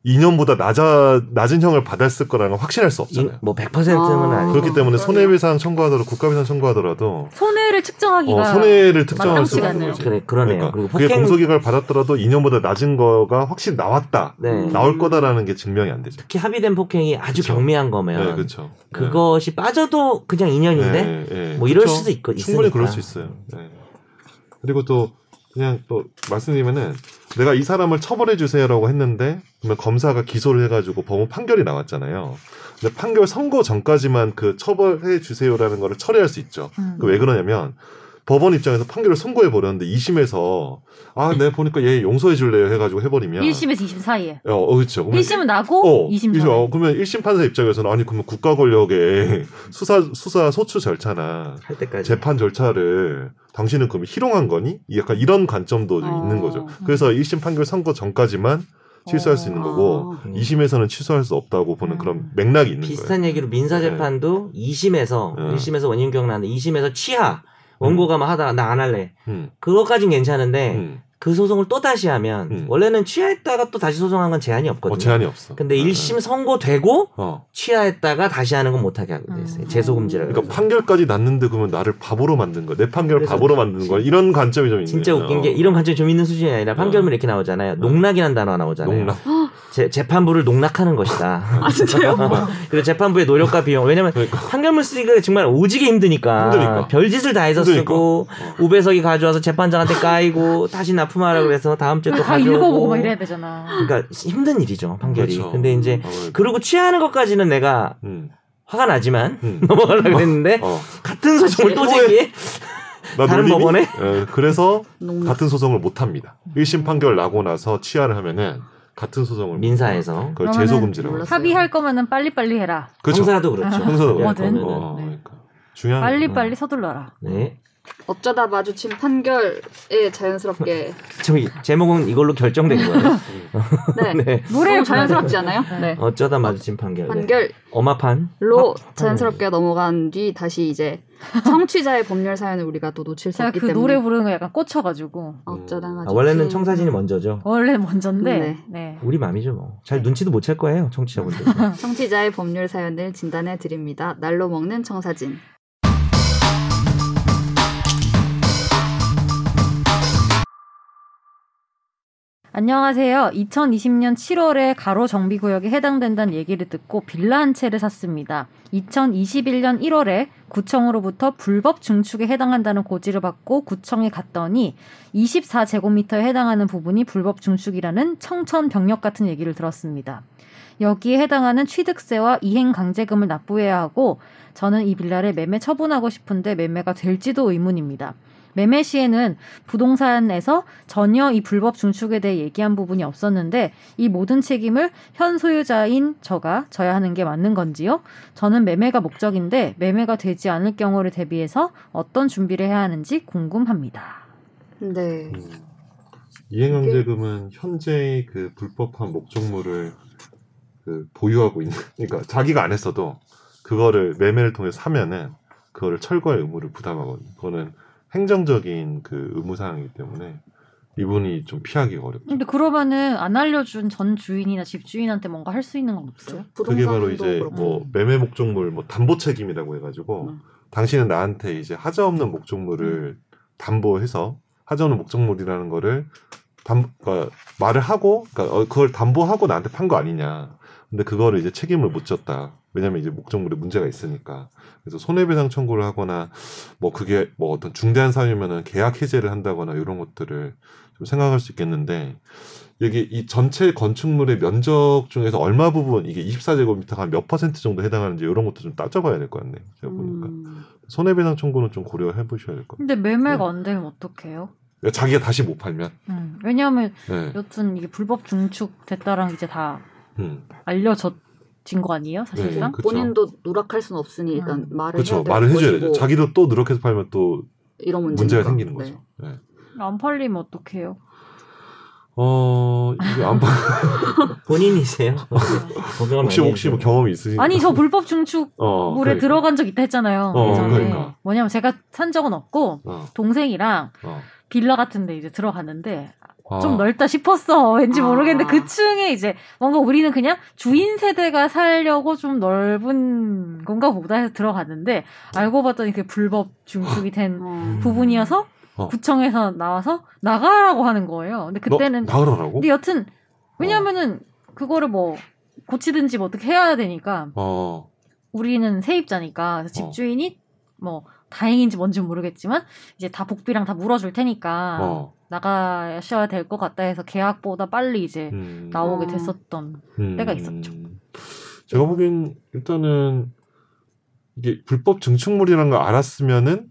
2년보다 낮아, 낮은 형을 받았을 거라는 건 확신할 수 이- 없잖아요. 뭐 100%는 아. 아니고 그렇기 때문에 그러네요. 손해배상 청구하더라도 국가배상 청구하더라도 손해를 측정하기가 어, 손해를 특정할 수 마땅치가 없는. 그래 그러네요. 그러니까 그리고 그게 폭행 공소기각을 받았더라도 2년보다 낮은 거가 확실히 나왔다. 네 나올 거다라는 게 증명이 안 되죠. 특히 합의된 폭행이 아주 그쵸. 경미한 거면 네, 그렇죠. 그것이 빠져도 그냥 인연인데 뭐 이럴 수도 있고 충분히 있으니까. 그럴 수 있어요. 네. 그리고 또 그냥 또 말씀드리면은 내가 이 사람을 처벌해 주세요라고 했는데 그러면 검사가 기소를 해가지고 법원 판결이 나왔잖아요. 근데 판결 선고 전까지만 그 처벌해 주세요라는 거를 처리할 수 있죠. 음. 그왜 그러냐면 법원 입장에서 판결을 선고해 버렸는데 2심에서 아 내가 보니까 얘 용서해 줄래요 해 가지고 해 버리면 1심에서 2심 사이에. 어, 어 그렇죠. 그러면 1심은 나고 어, 2심 일심, 사이에. 어, 그러면 1심 판사 입장에서는 아니 그러면 국가 권력의 수사 수사 소추 절차나 할 때까지 재판 절차를 당신은 그럼 희롱한 거니? 약간 이런 관점도 좀 어. 있는 거죠. 그래서 1심 판결 선고 전까지만 취소할 수 있는 거고 아. 음. 2심에서는 취소할 수 없다고 보는 음. 그런 맥락이 있는 비슷한 거예요. 얘기로 민사 재판도 2심에서 네. 1심에서 원인 기억나는데 2심에서 취하 원고가 막 하다가 나 안 할래 음, 그것까진 괜찮은데 음. 그 소송을 또 다시 하면 음. 원래는 취하했다가 또 다시 소송한 건 제한이 없거든요. 어, 제한이 없어. 근데 네. 1심 선고되고 어. 취하했다가 다시 하는 건 못하게 하게 돼 있어요. 음. 재소 금지를. 그러니까 판결까지 났는데 그러면 나를 바보로 만든 거, 내 판결 바보로 만드는 거 이런 관점이 좀 있는. 진짜 웃긴 게 이런 관점이 좀 있는 수준이 아니라 판결문 이렇게 나오잖아요. 농락이라는 단어가 나오잖아요. 농락. 재, 재판부를 농락하는 것이다. 아 진짜요? 그리고 재판부의 노력과 비용. 왜냐면 그러니까. 판결문 쓰기가 정말 오지게 힘드니까. 힘드니까. 별짓을 다 해서 힘드니까. 쓰고 어. 우배석이 가져와서 재판장한테 까이고 다시 납품하라 그래서 다음 주에 또다 읽어보고 가져오고. 막 이래야 되잖아. 그러니까 힘든 일이죠 판결이. 그렇죠. 근데 이제 아무래도. 그러고 취하는 것까지는 내가 음, 화가 나지만 음. 넘어가려고 했는데 어. 같은 소송을 또또 해. 제기해. 나 다른 놀림이? 법원에? 예, 그래서. 같은 소송을 못 합니다. 1심 판결 나고 나서 취하를 하면은 같은 소송을 못 민사에서. 그걸 재소 금지라고. 합의할 거면은 빨리빨리 해라. 그렇죠. 형사도 그렇죠. 형사도. 그렇고. 어, 네. 그러니까 중요한 빨리빨리 서둘러라. 네. 어쩌다 마주친 판결에 자연스럽게 저기 제목은 이걸로 결정된 거예요. 네, 네. 노래 너무 자연스럽지 않아요? 네. 어쩌다 마주친 판결. 네. 판결로 어마판. 자연스럽게 넘어간 뒤 다시 이제 청취자의 법률 사연을 우리가 또 놓칠 수 없기 그 때문에 노래 부르는 거 약간 꽂혀가지고 어쩌다 아, 마주친 원래는 청사진이 먼저죠. 원래 먼저인데 네. 네. 우리 맘이죠 뭐. 잘 눈치도 못 챌 거예요 청취자분들. 청취자의 법률 사연을 진단해 드립니다. 날로 먹는 청사진. 안녕하세요. 2020년 7월에 가로 정비 구역에 해당된다는 얘기를 듣고 빌라 한 채를 샀습니다. 2021년 1월에 구청으로부터 불법 증축에 해당한다는 고지를 받고 구청에 갔더니 24제곱미터에 해당하는 부분이 불법 증축이라는 청천벽력 같은 얘기를 들었습니다. 여기에 해당하는 취득세와 이행 강제금을 납부해야 하고 저는 이 빌라를 매매 처분하고 싶은데 매매가 될지도 의문입니다. 매매 시에는 부동산에서 전혀 이 불법 중축에 대해 얘기한 부분이 없었는데 이 모든 책임을 현 소유자인 저가 져야 하는 게 맞는 건지요? 저는 매매가 목적인데 매매가 되지 않을 경우를 대비해서 어떤 준비를 해야 하는지 궁금합니다. 네. 음. 이행강제금은 현재의 그 불법한 목적물을 그 보유하고 있는 그러니까 자기가 안 했어도 그거를 매매를 통해 서 사면은 그거를 철거할 의무를 부담하거든요. 그거는 행정적인 그 의무 사항이기 때문에 이분이 좀 피하기가 어렵죠. 근데 그러면은 안 알려준 전 주인이나 집 주인한테 뭔가 할 수 있는 건 없어요? 그게 바로 이제 그렇고. 뭐 매매 목적물 뭐 담보 책임이라고 해가지고 음. 당신은 나한테 이제 하자 없는 목적물을 담보해서 하자 없는 목적물이라는 거를 담 그러니까 말을 하고 그러니까 어, 그걸 담보하고 나한테 판 거 아니냐. 근데 그거를 이제 책임을 못 졌다. 왜냐면 이제 목적물에 문제가 있으니까. 그래서 손해배상 청구를 하거나 뭐 그게 뭐 어떤 중대한 사유면은 계약 해제를 한다거나 이런 것들을 좀 생각할 수 있겠는데 여기 이 전체 건축물의 면적 중에서 얼마 부분 이게 24제곱미터가 한몇 퍼센트 정도 해당하는지 이런 것도 좀 따져봐야 될 것 같네요. 제가 보니까 음. 손해배상 청구는 좀 고려해 보셔야 될 것 같아요. 근데 매매가 네. 안 되면 어떡해요? 자기가 다시 못 팔면. 음, 왜냐하면 네. 여튼 이게 불법 중축 됐다랑 이제 다 음. 알려 진거 아니에요, 사실상? 네, 그쵸. 본인도 누락할 수는 없으니 일단 음. 말을 해야 그렇죠. 될 말을 해줘야 것이고 되죠. 자기도 또 누락해서 팔면 또 이런. 문제가 생기는 네. 거죠. 네. 안 팔리면 어떡해요? 어 이게 안 팔. 본인이세요? 고민을 혹시 혹시 뭐. 경험이 있으신가요? 아니 저 불법 중축 어, 물에 그러니까. 들어간 적 있다 했잖아요. 어, 예전에. 그러니까. 뭐냐면 제가 산 적은 없고 어, 동생이랑 어. 빌라 같은데 이제 들어갔는데 아, 좀 넓다 싶었어. 왠지 아. 모르겠는데 그 층에 이제 뭔가 우리는 그냥 주인 세대가 살려고 좀 넓은 건가 보다 해서 들어갔는데 알고 봤더니 그게 불법 중축이 된 어. 부분이어서 어. 구청에서 나와서 나가라고 하는 거예요. 근데 그때는 너 나가라고? 근데 여튼 왜냐면은 그거를 뭐 고치든지 뭐 어떻게 해야 되니까 어. 우리는 세입자니까 어. 집주인이 뭐 다행인지 뭔지 모르겠지만 이제 다 복비랑 다 물어줄 테니까 어. 나가셔야 될 것 같다 해서 계약보다 빨리 이제 음. 나오게 어. 됐었던 음. 때가 있었죠. 제가 보기엔 일단은 이게 불법 증축물이라는 걸 알았으면은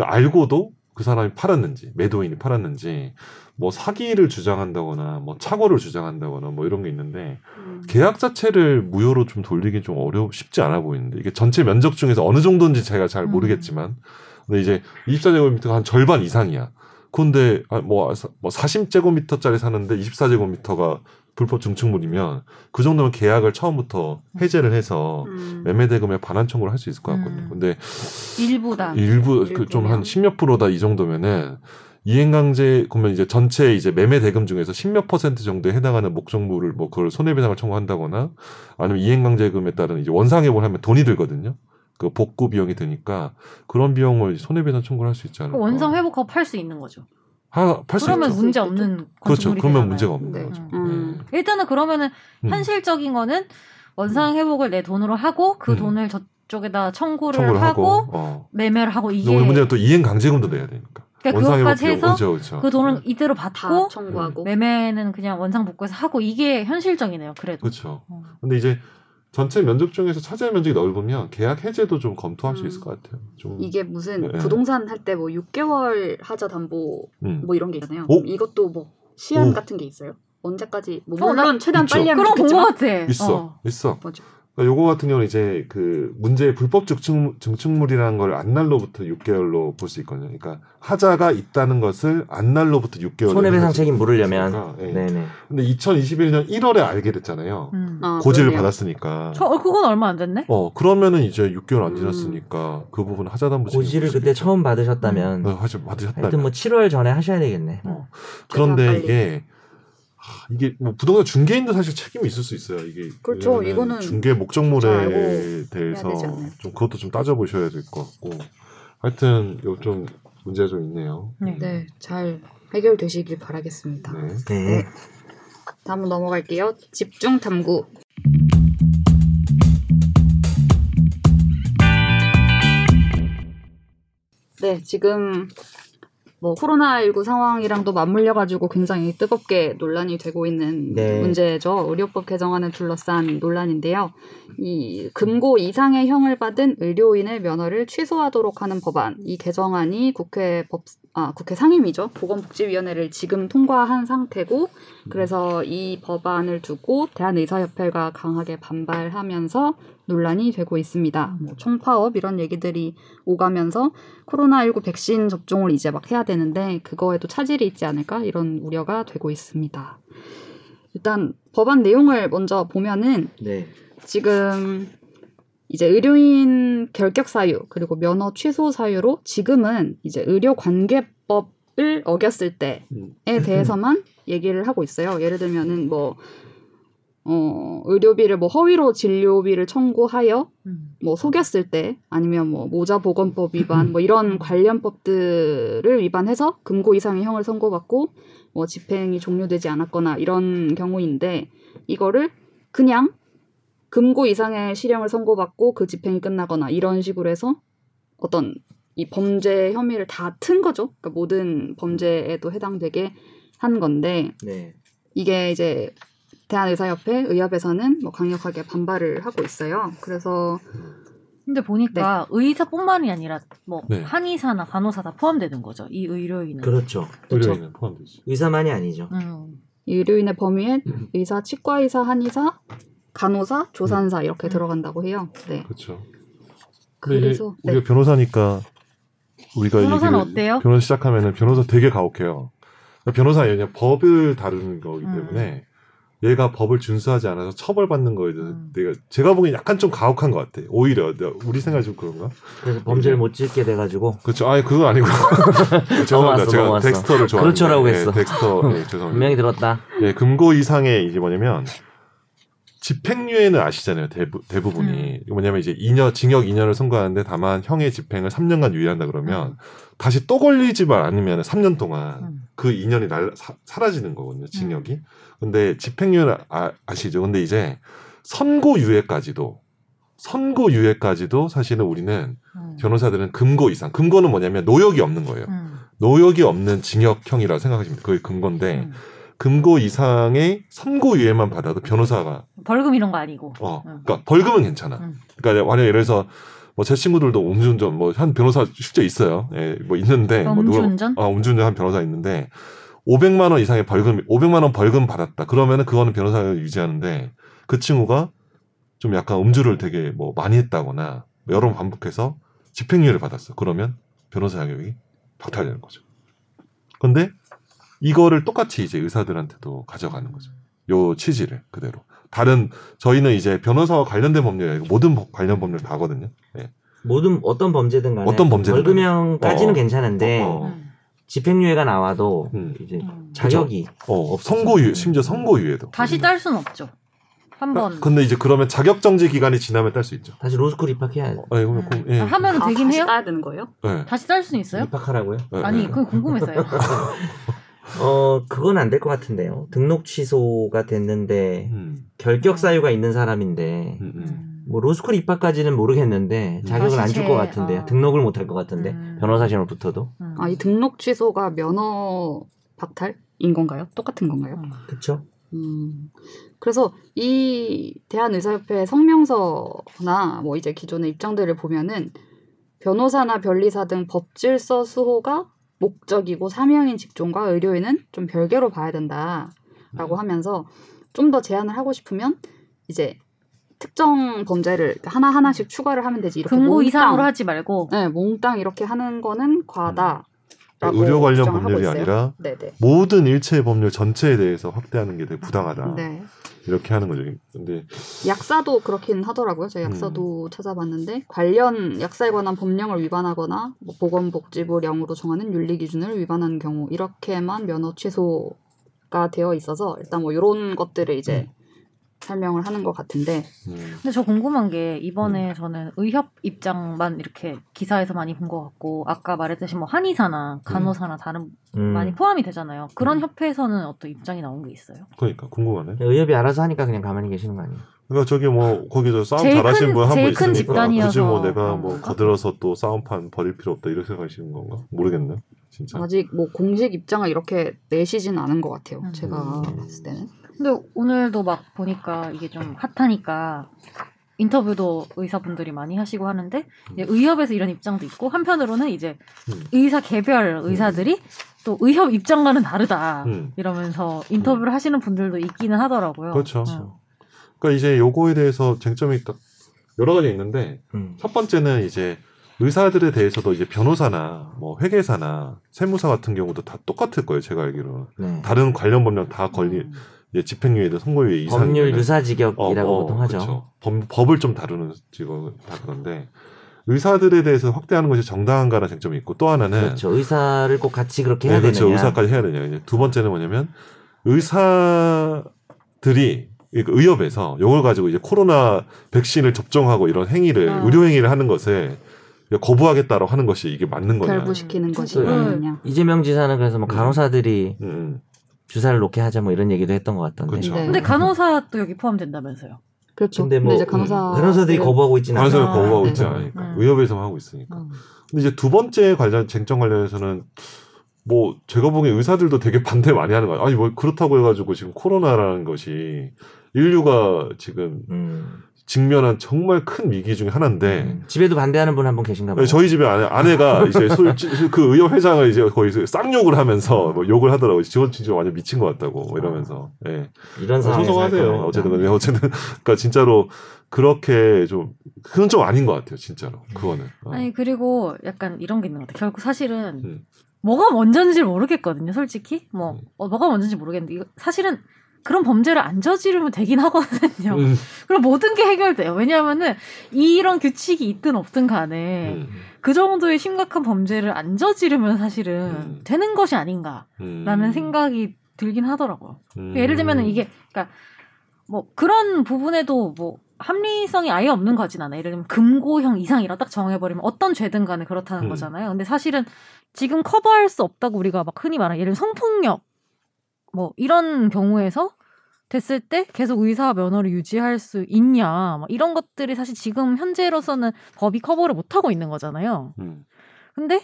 알고도 그 사람이 팔았는지 매도인이 팔았는지 뭐 사기를 주장한다거나 뭐 착오를 주장한다거나 뭐 이런 게 있는데 음. 계약 자체를 무효로 좀 돌리긴 좀 어려 쉽지 않아 보이는데 이게 전체 면적 중에서 어느 정도인지 제가 잘 음. 모르겠지만 근데 이제 24제곱미터가 한 절반 이상이야. 근데 아, 뭐, 사- 뭐 40제곱미터짜리 사는데 24제곱미터가 불법 증축물이면 그 정도면 계약을 처음부터 해제를 해서 음. 매매 대금에 반환 청구를 할 수 있을 것 같거든요. 음. 근데 일부다. 일부 좀한 일부면. 십몇 프로다 이 정도면은 이행강제 그러면 이제 전체 이제 매매 대금 중에서 십몇 퍼센트 정도에 해당하는 목적물을 뭐 그걸 손해배상을 청구한다거나 아니면 이행강제금에 따른 이제 원상회복을 하면 돈이 들거든요. 그 복구 비용이 드니까 그런 비용을 손해배상 청구를 할 수 있지 않을까. 그 원상 회복하고 팔 수 있는 거죠. 팔수 그러면 있죠. 문제 없는 그렇죠. 건축물이 그러면. 문제가 없는 네. 거죠. 음. 일단은 그러면은 음. 현실적인 거는 원상 회복을 내 돈으로 하고 그 음. 돈을 저쪽에다 청구를, 청구를 하고, 하고, 어. 매매를 하고 이게 문제는 또 이행 강제금도 내야 되니까. 그러니까 원상회복 그것까지 해서 그렇죠, 그렇죠. 그 돈을 네. 이대로 다 받고 청구하고 매매는 그냥 원상 복구해서 하고 이게 현실적이네요. 그래도. 그렇죠. 어. 근데 이제 전체 면적 중에서 차지할 면적이 넓으면 계약 해제도 좀 검토할 수 음. 있을 것 같아요. 좀 이게 무슨 네. 부동산 할 때 뭐 6개월 하자 담보 음. 뭐 이런 게 있잖아요. 오? 이것도 뭐 시한 오. 같은 게 있어요. 언제까지 뭐 어, 나- 물론 최대한 있죠. 빨리 하면 그럼 본것 좋겠지만 같아. 있어, 어. 있어. 뭐죠? 그러니까 요거 같은 경우는 이제 그 문제의 불법 증축, 증축 물이라는 걸 안날로부터 6개월로 볼 수 있거든요. 그러니까 하자가 있다는 것을 안날로부터 6개월 손해배상 책임 물으려면 예. 네네. 근데 2021년 1월에 알게 됐잖아요. 음. 아, 고지를 그러네요. 받았으니까. 저 어, 그건 얼마 안 됐네. 어 그러면은 이제 6개월 안 음. 지났으니까 그 부분 하자담보 고지를 그때 처음 받으셨다면 네, 하지 받으셨다. 하여튼 뭐 7월 전에 하셔야 되겠네. 어. 그런데. 이게 하, 이게 뭐 부동산 중개인도 사실 책임이 있을 수 있어요. 이게 그렇죠. 이거는 중개 잘 목적물에 대해서? 좀 그것도 좀 따져보셔야 될 것 같고 하여튼 요좀 문제가 좀 있네요. 네. 네, 잘 해결되시길 바라겠습니다. 네. 네. 다음 넘어갈게요. 집중 탐구. 네, 지금 뭐 코로나19 상황이랑도 맞물려 가지고 굉장히 뜨겁게 논란이 되고 있는 네. 문제죠. 의료법 개정안을 둘러싼 논란인데요. 이 금고 이상의 형을 받은 의료인의 면허를 취소하도록 하는 법안. 이 개정안이 국회 법 아, 국회 상임위죠. 보건복지위원회를 지금 통과한 상태고 그래서 이 법안을 두고 대한의사협회가 강하게 반발하면서 논란이 되고 있습니다. 뭐 총파업 이런 얘기들이 오가면서 코로나19 백신 접종을 이제 막 해야 되는데 그거에도 차질이 있지 않을까 이런 우려가 되고 있습니다. 일단 법안 내용을 먼저 보면은 네. 지금 이제 의료인 결격 사유 그리고 면허 취소 사유로 지금은 이제 의료 관계법을 어겼을 때에 음. 대해서만 얘기를 하고 있어요. 예를 들면은 뭐 어, 의료비를 뭐 허위로 진료비를 청구하여 음. 뭐 속였을 때 아니면 뭐 모자 보건법 위반 뭐 이런 관련 법들을 위반해서 금고 이상의 형을 선고받고 뭐 집행이 종료되지 않았거나 이런 경우인데 이거를 그냥 금고 이상의 실형을 선고받고 그 집행이 끝나거나 이런 식으로 해서 어떤 이 범죄 혐의를 다 튼 거죠. 그러니까 모든 범죄에도 해당되게 한 건데 네. 이게 이제 대한의사협회 의협에서는 뭐 강력하게 반발을 하고 있어요. 그래서 근데 보니까 의사뿐만이 아니라 뭐 네. 한의사나 간호사 다 포함되는 거죠. 이 의료인은. 그렇죠. 의료인은 포함되지. 의사만이 아니죠. 음. 이 의료인의 범위에 의사, 치과의사, 한의사, 간호사, 조산사 이렇게 음. 들어간다고 해요. 네. 그렇죠. 그래서 이제 우리가 변호사니까 우리가 변호사는 얘기를- 어때요? 변호사 시작하면은 변호사 되게 가혹해요. 변호사가 그냥 법을 다루는 거기 음. 때문에 얘가 법을 준수하지 않아서 처벌받는 거에 대해서 음. 내가 제가 보기엔 약간 좀 가혹한 것 같아. 오히려 우리 생각이 좀 그런가? 그래서 범죄를 못 짓게 돼가지고 그렇죠. 아니 그거 아니고 죄송합니다. 넘어왔어, 제가 넘어왔어. 덱스터를 좋아하는데 그렇죠라고 했어. 예, 덱스터 예, 죄송합니다. 분명히 들었다. 예, 금고 이상의 이게 뭐냐면 집행유예는 아시잖아요. 대부, 대부분이 음. 뭐냐면 이제 2년 징역 2년을 선고하는데 다만 형의 집행을 3년간 유예한다 그러면 다시 또 걸리지만 않으면 3년 동안 음. 그 2년이 날 사, 사라지는 거거든요. 징역이. 근데 집행유예는 아, 아시죠? 근데 이제 선고유예까지도 선고유예까지도 사실은 우리는 음. 변호사들은 금고 이상. 금고는 뭐냐면 노역이 없는 거예요. 음. 노역이 없는 징역형이라고 생각하시면 돼요. 그게 금고인데 음. 금고 이상의 선고유예만 받아도 변호사가 벌금 이런 거 아니고. 어, 음. 그러니까 벌금은 괜찮아. 음. 그러니까 만약 예를 들어서 뭐 제 친구들도 음주운전 뭐 한 변호사 실제 있어요. 예, 뭐 있는데 뭐 누가- 음주운전? 아, 음주운전 한 변호사 있는데 500만 원 이상의 벌금, 500만 원 벌금 받았다. 그러면은 그거는 변호사를 유지하는데 그 친구가 좀 약간 음주를 되게 뭐 많이 했다거나 여러 번 반복해서 집행유예를 받았어. 그러면 변호사 자격이 박탈되는 거죠. 근데 이거를 똑같이 이제 의사들한테도 가져가는 거죠. 요 취지를 그대로. 다른 저희는 이제 변호사와 관련된 법률이 아니고 모든 법- 관련 법률 다 하거든요. 예. 모든 어떤 범죄든 간에 어떤 범죄든 벌금형까지는 어. 괜찮은데 어, 어. 음. 집행유예가 나와도 음. 이제 음. 자격이 어, 선고유 심지어 선고유예도. 다시 딸 수는 없죠. 한 번. 아, 근데 이제 그러면 자격 정지 기간이 지나면 딸 수 있죠. 다시 로스쿨 입학해야 돼. 아, 이거 음. 그, 예. 아, 하면 아, 되긴 다시 해요? 따야 되는 거예요? 예. 다시 딸 수는 있어요? 입학하라고요? 예, 아니, 예. 그건 궁금해서요. 어 그건 안 될 것 같은데요. 등록 취소가 됐는데 음, 결격 사유가 있는 사람인데 음, 음. 뭐 로스쿨 입학까지는 모르겠는데 자격을 다시 안줄 재- 것 같은데요. 어. 등록을 못 할 것 같은데 음. 변호사 음. 아, 이 등록 취소가 면허 박탈인 건가요? 똑같은 건가요? 음. 그렇죠? 음. 그래서 이 대한의사협회 성명서나 뭐 이제 기존의 입장들을 보면은 변호사나 변리사 등 법질서 수호가 목적이고 사명인 직종과 의료인은 좀 별개로 봐야 된다라고 하면서 좀 더 제안을 하고 싶으면 이제 특정 범죄를 하나 하나씩 추가를 하면 되지. 이렇게 금고 몽땅, 이상으로 하지 말고. 네, 몽땅 이렇게 하는 거는 과다. 라고 의료 관련 법률이. 아니라 네네. 모든 일체 법률 전체에 대해서 확대하는 게 되게 부당하다. 네. 이렇게 하는 거죠. 근데 약사도 그렇긴 하더라고요. 제가 음. 약사도 찾아봤는데 관련 약사에 관한 법령을 위반하거나 뭐 보건복지부령으로 정하는 윤리 기준을 위반하는 경우 이렇게만 면허 취소가 되어 있어서 일단 뭐 이런 것들을 이제 설명을 하는 것 같은데 음, 근데 저 궁금한 게 이번에 저는 의협 입장만 이렇게 기사에서 많이 본 것 같고 아까 말했듯이 뭐 한의사나 간호사나 다른 음. 많이 포함이 되잖아요. 그런 음. 협회에서는 어떤 입장이 나온 게 있어요? 그러니까 궁금하네. 의협이 알아서 하니까 그냥 가만히 계시는 거 아니에요? 그러니까 저기 뭐 거기서 싸움 제일 잘하신 큰- 분한 분 있으니까 집단이어서 굳이 뭐 내가 그런 뭐? 거들어서 또 싸움판 벌일 필요 없다 이렇게 생각하시는 건가? 모르겠네. 진짜. 아직 뭐 공식 입장을 이렇게 내시진 않은 것 같아요. 음. 제가 음. 봤을 때는. 근데 오늘도 막 보니까 이게 좀 핫하니까 인터뷰도 의사분들이 많이 하시고 하는데 이제 의협에서 이런 입장도 있고 한편으로는 이제 음. 의사 개별 의사들이 또 의협 입장과는 다르다 음. 이러면서 인터뷰를 하시는 분들도 있기는 하더라고요. 그렇죠. 어. 그러니까 이제 요거에 대해서 쟁점이 딱 여러 가지 있는데 음. 첫 번째는 이제 의사들에 대해서도 이제 변호사나 뭐 회계사나 세무사 같은 경우도 다 똑같을 거예요. 제가 알기로 네. 다른 관련 법령 다 걸리 음. 이제 집행유예든 선고유예 이상 법률 유사 직역이라고 어, 보통 하죠. 그쵸. 법, 법을 좀 다루는 직업은 다 그런데 의사들에 대해서 확대하는 것이 정당한가라는 쟁점이 있고 또 하나는 그렇죠. 의사를 꼭 같이 그렇게 네, 해야 그렇죠. 되느냐. 의사까지 해야 되냐. 이제 두 번째는 뭐냐면 의사들이 그러니까 의협에서 이걸 가지고 이제 코로나 백신을 접종하고 이런 행위를 아. 의료 행위를 하는 것에 거부하겠다라고 하는 것이 이게 맞는 거냐. 결부시키는 것이 그- 아니냐. 이재명 지사는 그래서 뭐 음. 간호사들이 음, 음. 주사를 놓게 하자 뭐 이런 얘기도 했던 것 같던데. 그렇죠. 네. 근데 간호사도 여기 포함된다면서요. 그렇죠. 근데 뭐 이제 간호사 간호사들이 거부하고 있지는 간호사를 아, 거부하고 네. 있지 않으니까 음. 의협에서만 하고 있으니까. 음. 근데 이제 두 번째 관련 쟁점 관련해서는 뭐 제가 보기엔 의사들도 되게 반대 많이 하는 거예요. 아니 뭐 그렇다고 해가지고 지금 코로나라는 것이 인류가 지금 음. 직면한 정말 큰 위기 중에 하나인데 음. 집에도 반대하는 분 한 분 계신가 봐요. 네, 저희 집에 아내, 아내가 이제 솔, 그 의협 회장을 이제 거의 쌍욕을 하면서 뭐 욕을 하더라고요. 직원 진짜 완전 미친 것 같다고 뭐 이러면서. 예. 이런 상황에서 소송하세요. 할 거면 어쨌든 일단. 근데 어쨌든 그러니까 진짜로 그렇게 좀 그건 좀 아닌 것 같아요. 진짜로 그거는. 어. 아니 그리고 약간 이런 게 있는 것 같아요. 결국 사실은 음. 뭐가 먼저인지 모르겠거든요. 솔직히 뭐 음. 어, 뭐가 먼저인지 모르겠는데 이거 사실은 그런 범죄를 안 저지르면 되긴 하거든요. 음, 그럼 모든 게 해결돼요. 왜냐하면은 이런 규칙이 있든 없든 간에 음, 그 정도의 심각한 범죄를 안 저지르면 사실은 음. 되는 것이 아닌가라는 음. 생각이 들긴 하더라고요. 음. 예를 들면은 이게 그러니까 뭐 그런 부분에도 뭐 합리성이 아예 없는 거진 않아요. 예를 들면 금고형 이상이라 딱 정해버리면 어떤 죄든 간에 그렇다는 음. 거잖아요. 근데 사실은 지금 커버할 수 없다고 우리가 막 흔히 말하는 예를 들면 성폭력 뭐 이런 경우에서 됐을 때 계속 의사 면허를 유지할 수 있냐 막 이런 것들이 사실 지금 현재로서는 법이 커버를 못 하고 있는 거잖아요. 음. 근데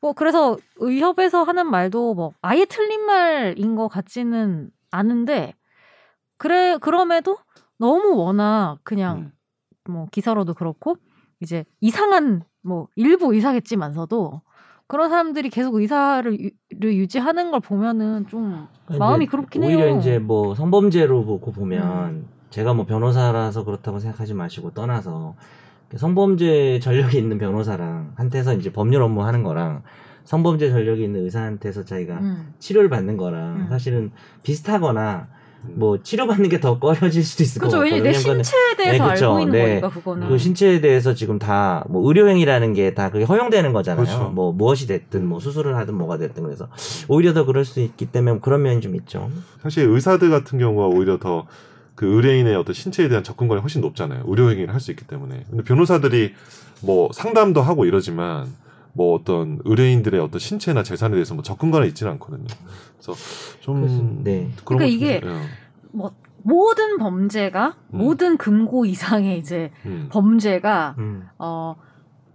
뭐 그래서 의협에서 하는 말도 뭐 아예 틀린 말인 것 같지는 않은데 그래 그럼에도 너무 워낙 그냥 음. 뭐 기사로도 그렇고 이제 이상한 뭐 일부 의사겠지만서도 그런 사람들이 계속 의사를 유, 를 유지하는 걸 보면은 좀 마음이 그렇긴 오히려 해요. 이제 뭐 성범죄로 보고 보면 제가 뭐 변호사라서 그렇다고 생각하지 마시고 떠나서 성범죄 전력이 있는 변호사랑 한테서 이제 법률 업무 하는 거랑 성범죄 전력이 있는 의사한테서 자기가 음. 치료를 받는 거랑 음. 사실은 비슷하거나 음. 뭐 치료받는 게 더 꺼려질 수도 있을 것 그죠. 같아요. 왜냐면 내 신체에 대해서 네, 그쵸. 알고 있는 네. 거니까 그거는. 그 신체에 대해서 지금 다 뭐 의료행위라는 게 다 그게 허용되는 거잖아요. 그렇죠. 뭐 무엇이 됐든 뭐 수술을 하든 뭐가 됐든 그래서 오히려 더 그럴 수 있기 때문에 그런 면이 좀 있죠. 사실 의사들 같은 경우가 오히려 더 그 의뢰인의 어떤 신체에 대한 접근권이 훨씬 높잖아요. 의료 행위를 할 수 있기 때문에. 근데 변호사들이 뭐 상담도 하고 이러지만 뭐 어떤 의뢰인들의 어떤 신체나 재산에 대해서 뭐 접근권이 있지는 않거든요. 그래서 좀 그래서, 네. 그런 그러니까 것 이게 좀- 예. 뭐 모든 범죄가 음. 모든 금고 이상의 이제 음. 범죄가 음. 어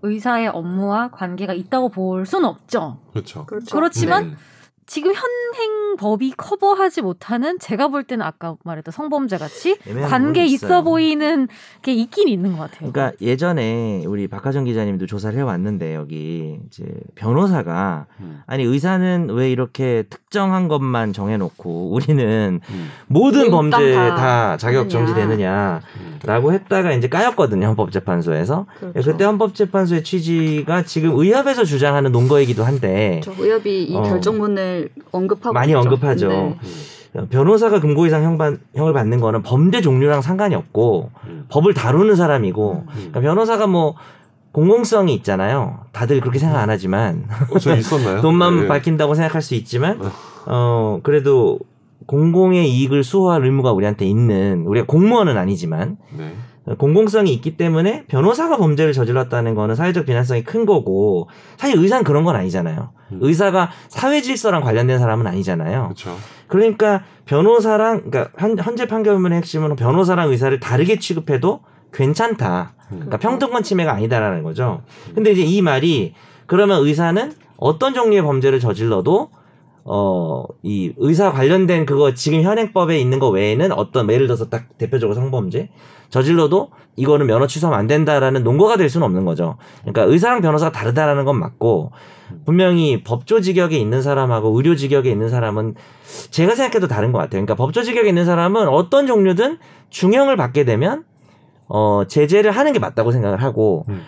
의사의 업무와 관계가 있다고 볼 수는 없죠. 그렇죠. 그렇죠. 그렇지만 음. 지금 현행 법이 커버하지 못하는 제가 볼 때는 아까 말했던 성범죄 같이 관계 있어. 보이는 게 있긴 있는 것 같아요. 그러니까 예전에 우리 박하정 기자님도 조사를 해왔는데 여기 이제 변호사가 음. 아니 의사는 왜 이렇게 특정한 것만 정해놓고 우리는 음. 모든 범죄 다 다 자격. 정지되느냐라고 음. 했다가 이제 까였거든요 헌법재판소에서. 그렇죠. 그때 헌법재판소의 취지가 지금 의협에서 주장하는 논거이기도 한데 저 의협이 이 어. 결정문을 언급하고 많이 있죠. 언급하죠. 네. 변호사가 금고 이상 형 형을 받는 거는 범죄 종류랑 상관이 없고 음. 법을 다루는 사람이고 음. 그러니까 변호사가 뭐 공공성이 있잖아요. 다들 그렇게 생각 안 하지만 어, 저 있었나요? 돈만 네. 밝힌다고 생각할 수 있지만 어. 어 그래도 공공의 이익을 수호할 의무가 우리한테 있는 우리가 공무원은 아니지만 네. 공공성이 있기 때문에 변호사가 범죄를 저질렀다는 거는 사회적 비난성이 큰 거고 사실 의사는 그런 건 아니잖아요. 음. 의사가 사회 질서랑 관련된 사람은 아니잖아요. 그렇죠. 그러니까 변호사랑 그러니까 현, 현재 판결문의 핵심은 변호사랑 의사를 다르게 취급해도 괜찮다. 음. 그러니까 평등권 침해가 아니다라는 거죠. 근데 이제 이 말이 그러면 의사는 어떤 종류의 범죄를 저질러도 어, 이 의사 관련된 그거 지금 현행법에 있는 거 외에는 어떤 예를 들어서 딱 대표적으로 성범죄 저질러도 이거는 면허 취소하면 안 된다라는 논거가 될 수는 없는 거죠. 그러니까 의사랑 변호사가 다르다라는 건 맞고 분명히 법조 직역에 있는 사람하고 의료 직역에 있는 사람은 제가 생각해도 다른 것 같아요. 그러니까 법조 직역에 있는 사람은 어떤 종류든 중형을 받게 되면 어, 제재를 하는 게 맞다고 생각을 하고 음.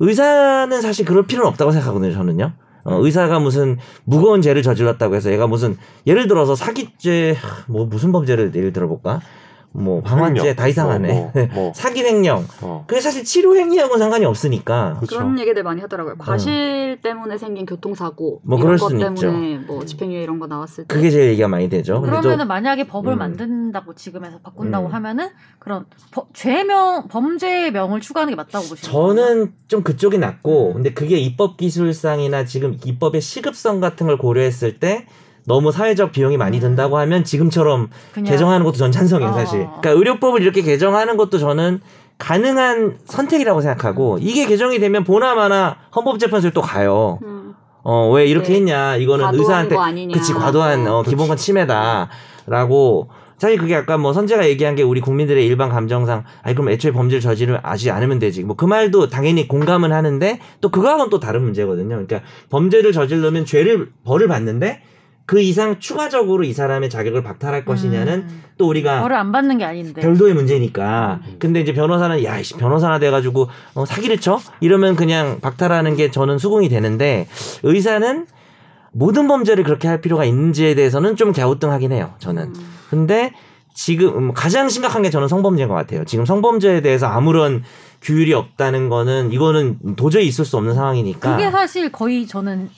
의사는 사실 그럴 필요는 없다고 생각하거든요. 저는요. 어, 의사가 무슨 무거운 죄를 저질렀다고 해서 얘가 무슨 예를 들어서 사기죄 뭐 무슨 범죄를 예를 들어볼까? 뭐 방화죄 횡령. 다 이상하네. 뭐, 뭐, 뭐. 사기 횡령. 어. 그게 사실 치료 행위하고는 상관이 없으니까. 그렇죠. 그런 얘기들 많이 하더라고요. 과실 때문에 생긴 교통사고 어. 뭐 이런 그럴 것 때문에 뭐 집행유예 이런 거 나왔을 때 그게 제일 얘기가 많이 되죠. 근데 또 그러면은 만약에 법을 음. 만든다고 지금에서 바꾼다고 음. 하면은 그런 버- 죄명 범죄명을 추가하는 게 맞다고 보시는 거예요? 저는 좀 그쪽이 낫고 근데 그게 입법 기술상이나 지금 입법의 시급성 같은 걸 고려했을 때 너무 사회적 비용이 많이 음. 든다고 하면 지금처럼 그냥 개정하는 것도 전 찬성이에요 어. 사실. 그러니까 의료법을 이렇게 개정하는 것도 저는 가능한 선택이라고 생각하고 이게 개정이 되면 보나마나 헌법재판소에 또 가요. 음, 어왜 이렇게 네. 했냐 이거는 의사한테. 그치 과도한 어. 기본권 침해다라고 사실 그게 아까 뭐 선재가 얘기한 게 우리 국민들의 일반 감정상 아니 그럼 애초에 범죄를 저지르면 아지 않으면 되지 뭐 그 말도 당연히 공감은 하는데 또 그거하고는 또 다른 문제거든요 그러니까 범죄를 저지르면 죄를 벌을 받는데 그 이상 추가적으로 이 사람의 자격을 박탈할 것이냐는 음. 또 우리가 벌을 안 받는 게 아닌데. 별도의 문제니까. 음. 근데 이제 변호사는 야, 씨, 변호사나 돼가지고 어, 사기를 쳐? 이러면 그냥 박탈하는 게 저는 수긍이 되는데 의사는 모든 범죄를 그렇게 할 필요가 있는지에 대해서는 좀 갸우뚱하긴 해요. 저는. 음. 근데 지금 음, 가장 심각한 게 저는 성범죄인 것 같아요. 지금 성범죄에 대해서 아무런 규율이 없다는 거는 이거는 도저히 있을 수 없는 상황이니까 그게 사실 거의 저는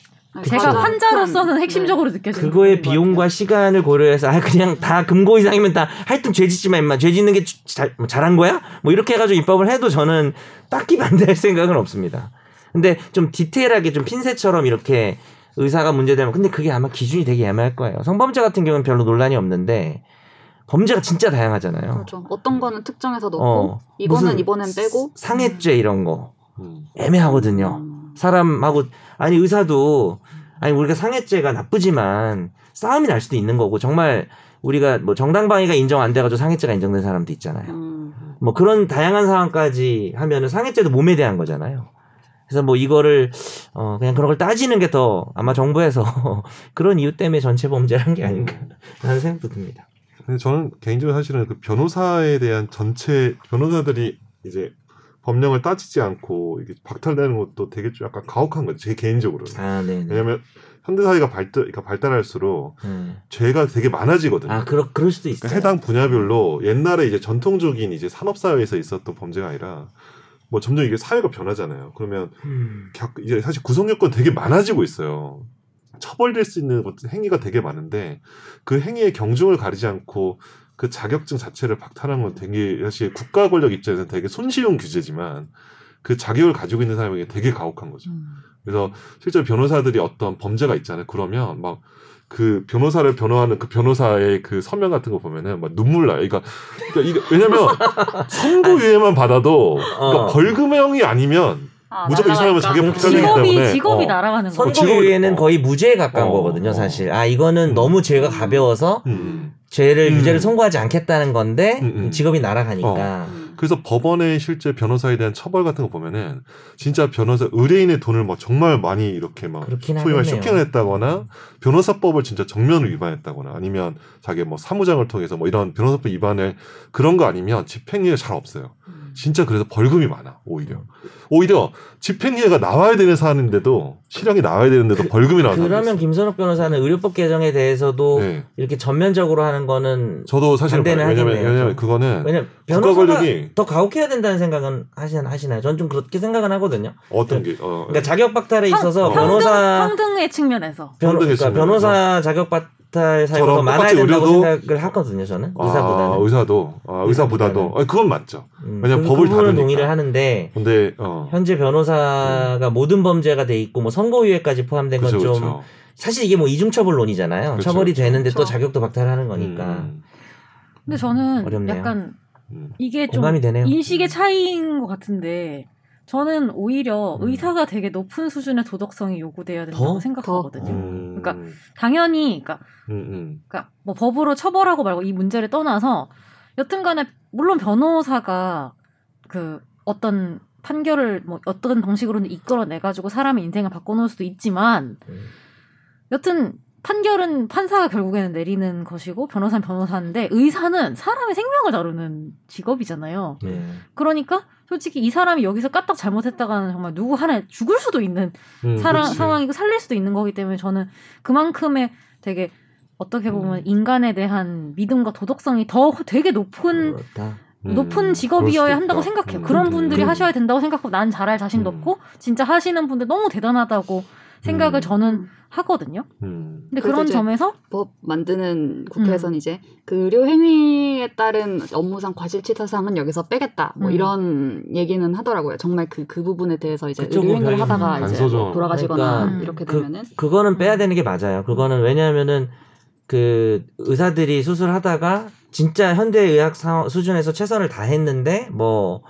제가 가장 환자로서는 큰- 핵심적으로 느껴지는 그거의 비용과 같아요. 시간을 고려해서 아 그냥 다 금고 이상이면 다 하여튼 죄 짓지 마 임마 죄 짓는 게 주- 잘, 뭐 잘한 거야? 뭐 이렇게 해가지고 입법을 해도 저는 딱히 반대할 생각은 없습니다. 근데 좀 디테일하게 좀 핀셋처럼 이렇게 의사가 문제되면 근데 그게 아마 기준이 되게 애매할 거예요. 성범죄 같은 경우는 별로 논란이 없는데 범죄가 진짜 다양하잖아요. 그렇죠. 어떤 거는 특정해서 넣고 어, 이거는 이번엔 빼고 상해죄 이런 거 음. 애매하거든요. 음. 사람하고 아니 의사도 아니 우리가 상해죄가 나쁘지만 싸움이 날 수도 있는 거고 정말 우리가 뭐 정당방위가 인정 안 돼가지고 상해죄가 인정된 사람도 있잖아요. 음. 뭐 그런 다양한 상황까지 하면은 상해죄도 몸에 대한 거잖아요. 그래서 뭐 이거를 어 그냥 그런 걸 따지는 게 더 아마 정부에서 그런 이유 때문에 전체 범죄를 한 게 아닌가 하는 생각도 듭니다. 근데 저는 개인적으로 사실은 그 변호사에 대한 전체 변호사들이 이제 법령을 따지지 않고 이게 박탈되는 것도 되게 좀 약간 가혹한 거죠. 제 개인적으로는. 아, 네. 네. 왜냐하면 현대 사회가 발달, 그러니까 발달할수록 음. 죄가 되게 많아지거든요. 아, 그럴 그럴 수도 있어요. 그러니까 해당 분야별로 옛날에 이제 전통적인 이제 산업 사회에서 있었던 범죄가 아니라 뭐 점점 이게 사회가 변하잖아요. 그러면 음. 겨- 이제 사실 구성 요건 되게 많아지고 있어요. 처벌될 수 있는 것- 행위가 되게 많은데 그 행위의 경중을 가리지 않고 그 자격증 자체를 박탈하는 건 되게 사실 국가 권력 입장에서는 되게 손쉬운 규제지만 그 자격을 가지고 있는 사람에게 되게 가혹한 거죠. 음. 그래서 실제 로 변호사들이 어떤 범죄가 있잖아요. 그러면 막 그 변호사를 변호하는 그 변호사의 그 서면 같은 거 보면은 막 눈물 나요. 그러니까, 그러니까 이거 왜냐면 선고유예만 받아도 그러니까 어. 벌금형이 아니면 아, 무조건 이 사람은? 자기 박탈되기 직업이 때문에 직업이 어. 날아가는 거죠. 선고유예는 직업이- 거의 무죄에 가까운 어, 거거든요, 어. 사실. 아, 이거는 음. 너무 죄가 가벼워서 음. 죄를 음. 유죄를 선고하지 않겠다는 건데 음, 음. 직업이 날아가니까. 음. 그래서 법원의 실제 변호사에 대한 처벌 같은 거 보면은 진짜 변호사 의뢰인의 돈을 막 정말 많이 이렇게 막 소위 말 하겠네요. 쇼킹을 했다거나 변호사법을 진짜 정면으로 위반했다거나 아니면 자기 뭐 사무장을 통해서 뭐 이런 변호사법 위반을 그런 거 아니면 집행유예 잘 없어요. 진짜 그래서 벌금이 많아 오히려 오히려 집행유예가 나와야 되는 사안인데도 실형이 나와야 되는데도 벌금이 나와서 그러면 김선욱 변호사는 의료법 개정에 대해서도 네. 이렇게 전면적으로 하는 거는 저도 사실 반대는 왜냐면 하겠네요, 왜냐면 좀. 그거는 왜냐면 변호사가 권력이- 더 가혹해야 된다는 생각은 하시, 하시나요? 전 좀 그렇게 생각은 하거든요. 어떤 게 어, 그러니까 자격 박탈에 평- 있어서 평등, 변호사 평등의 측면에서 변호, 평등의 그러니까 측면에서. 변호사 자격 박 탈 사유가 저런 더 많아야 된다고 의료도- 생각을 하거든요. 저는 의사보다는. 아, 의사도 아, 의사보다도 의사보다는. 아, 그건 맞죠. 음, 왜냐면 그 법을 다루니까. 동의를 하는데 근데 어 현재 변호사가 모든 범죄가 돼 있고 뭐 선고유예까지 포함된 건좀 그죠. 사실 이게 뭐 이중처벌론이잖아요. 그쵸, 처벌이 그쵸. 되는데 또 그쵸. 자격도 박탈하는 거니까 음, 근데 저는 어렵네요. 약간 음. 이게 좀 되네요. 인식의 차이인 것 같은데 저는 오히려 음. 의사가 되게 높은 수준의 도덕성이 요구돼야 된다고 더? 생각하거든요. 음, 그러니까 당연히 그러니까, 음, 음. 그러니까 뭐 법으로 처벌하고 말고 이 문제를 떠나서 여튼간에 물론 변호사가 그 어떤 판결을 뭐 어떤 방식으로는 이끌어내 가지고 사람의 인생을 바꿔놓을 수도 있지만 음. 여튼 판결은 판사가 결국에는 내리는 것이고 변호사는 변호사인데 의사는 사람의 생명을 다루는 직업이잖아요. 네. 그러니까 솔직히 이 사람이 여기서 까딱 잘못했다가는 정말 누구 하나 죽을 수도 있는 음, 사람. 상황이고 살릴 수도 있는 거기 때문에 저는 그만큼의 되게 어떻게 보면 음. 인간에 대한 믿음과 도덕성이 더 되게 높은. 음, 높은 직업이어야 한다고. 생각해요. 음, 그런 음, 분들이 음. 하셔야 된다고 생각하고 난 잘할 자신도 음. 없고 진짜 하시는 분들 너무 대단하다고 생각을 음. 저는 하거든요. 음. 근데 그런 점에서 법 만드는 국회에서는 음. 이제 그 의료 행위에 따른 업무상 과실치사상은 여기서 빼겠다 뭐 음. 이런 얘기는 하더라고요. 정말 그그 부분에 대해서 이제 의료 행위를 하다가 이제. 뭐 돌아가시거나 그러니까 이렇게 그- 되면은 그거는 빼야 되는 게 맞아요. 그거는 왜냐하면은 그 의사들이 수술하다가 진짜 현대 의학 사- 수준에서 최선을 다했는데 뭐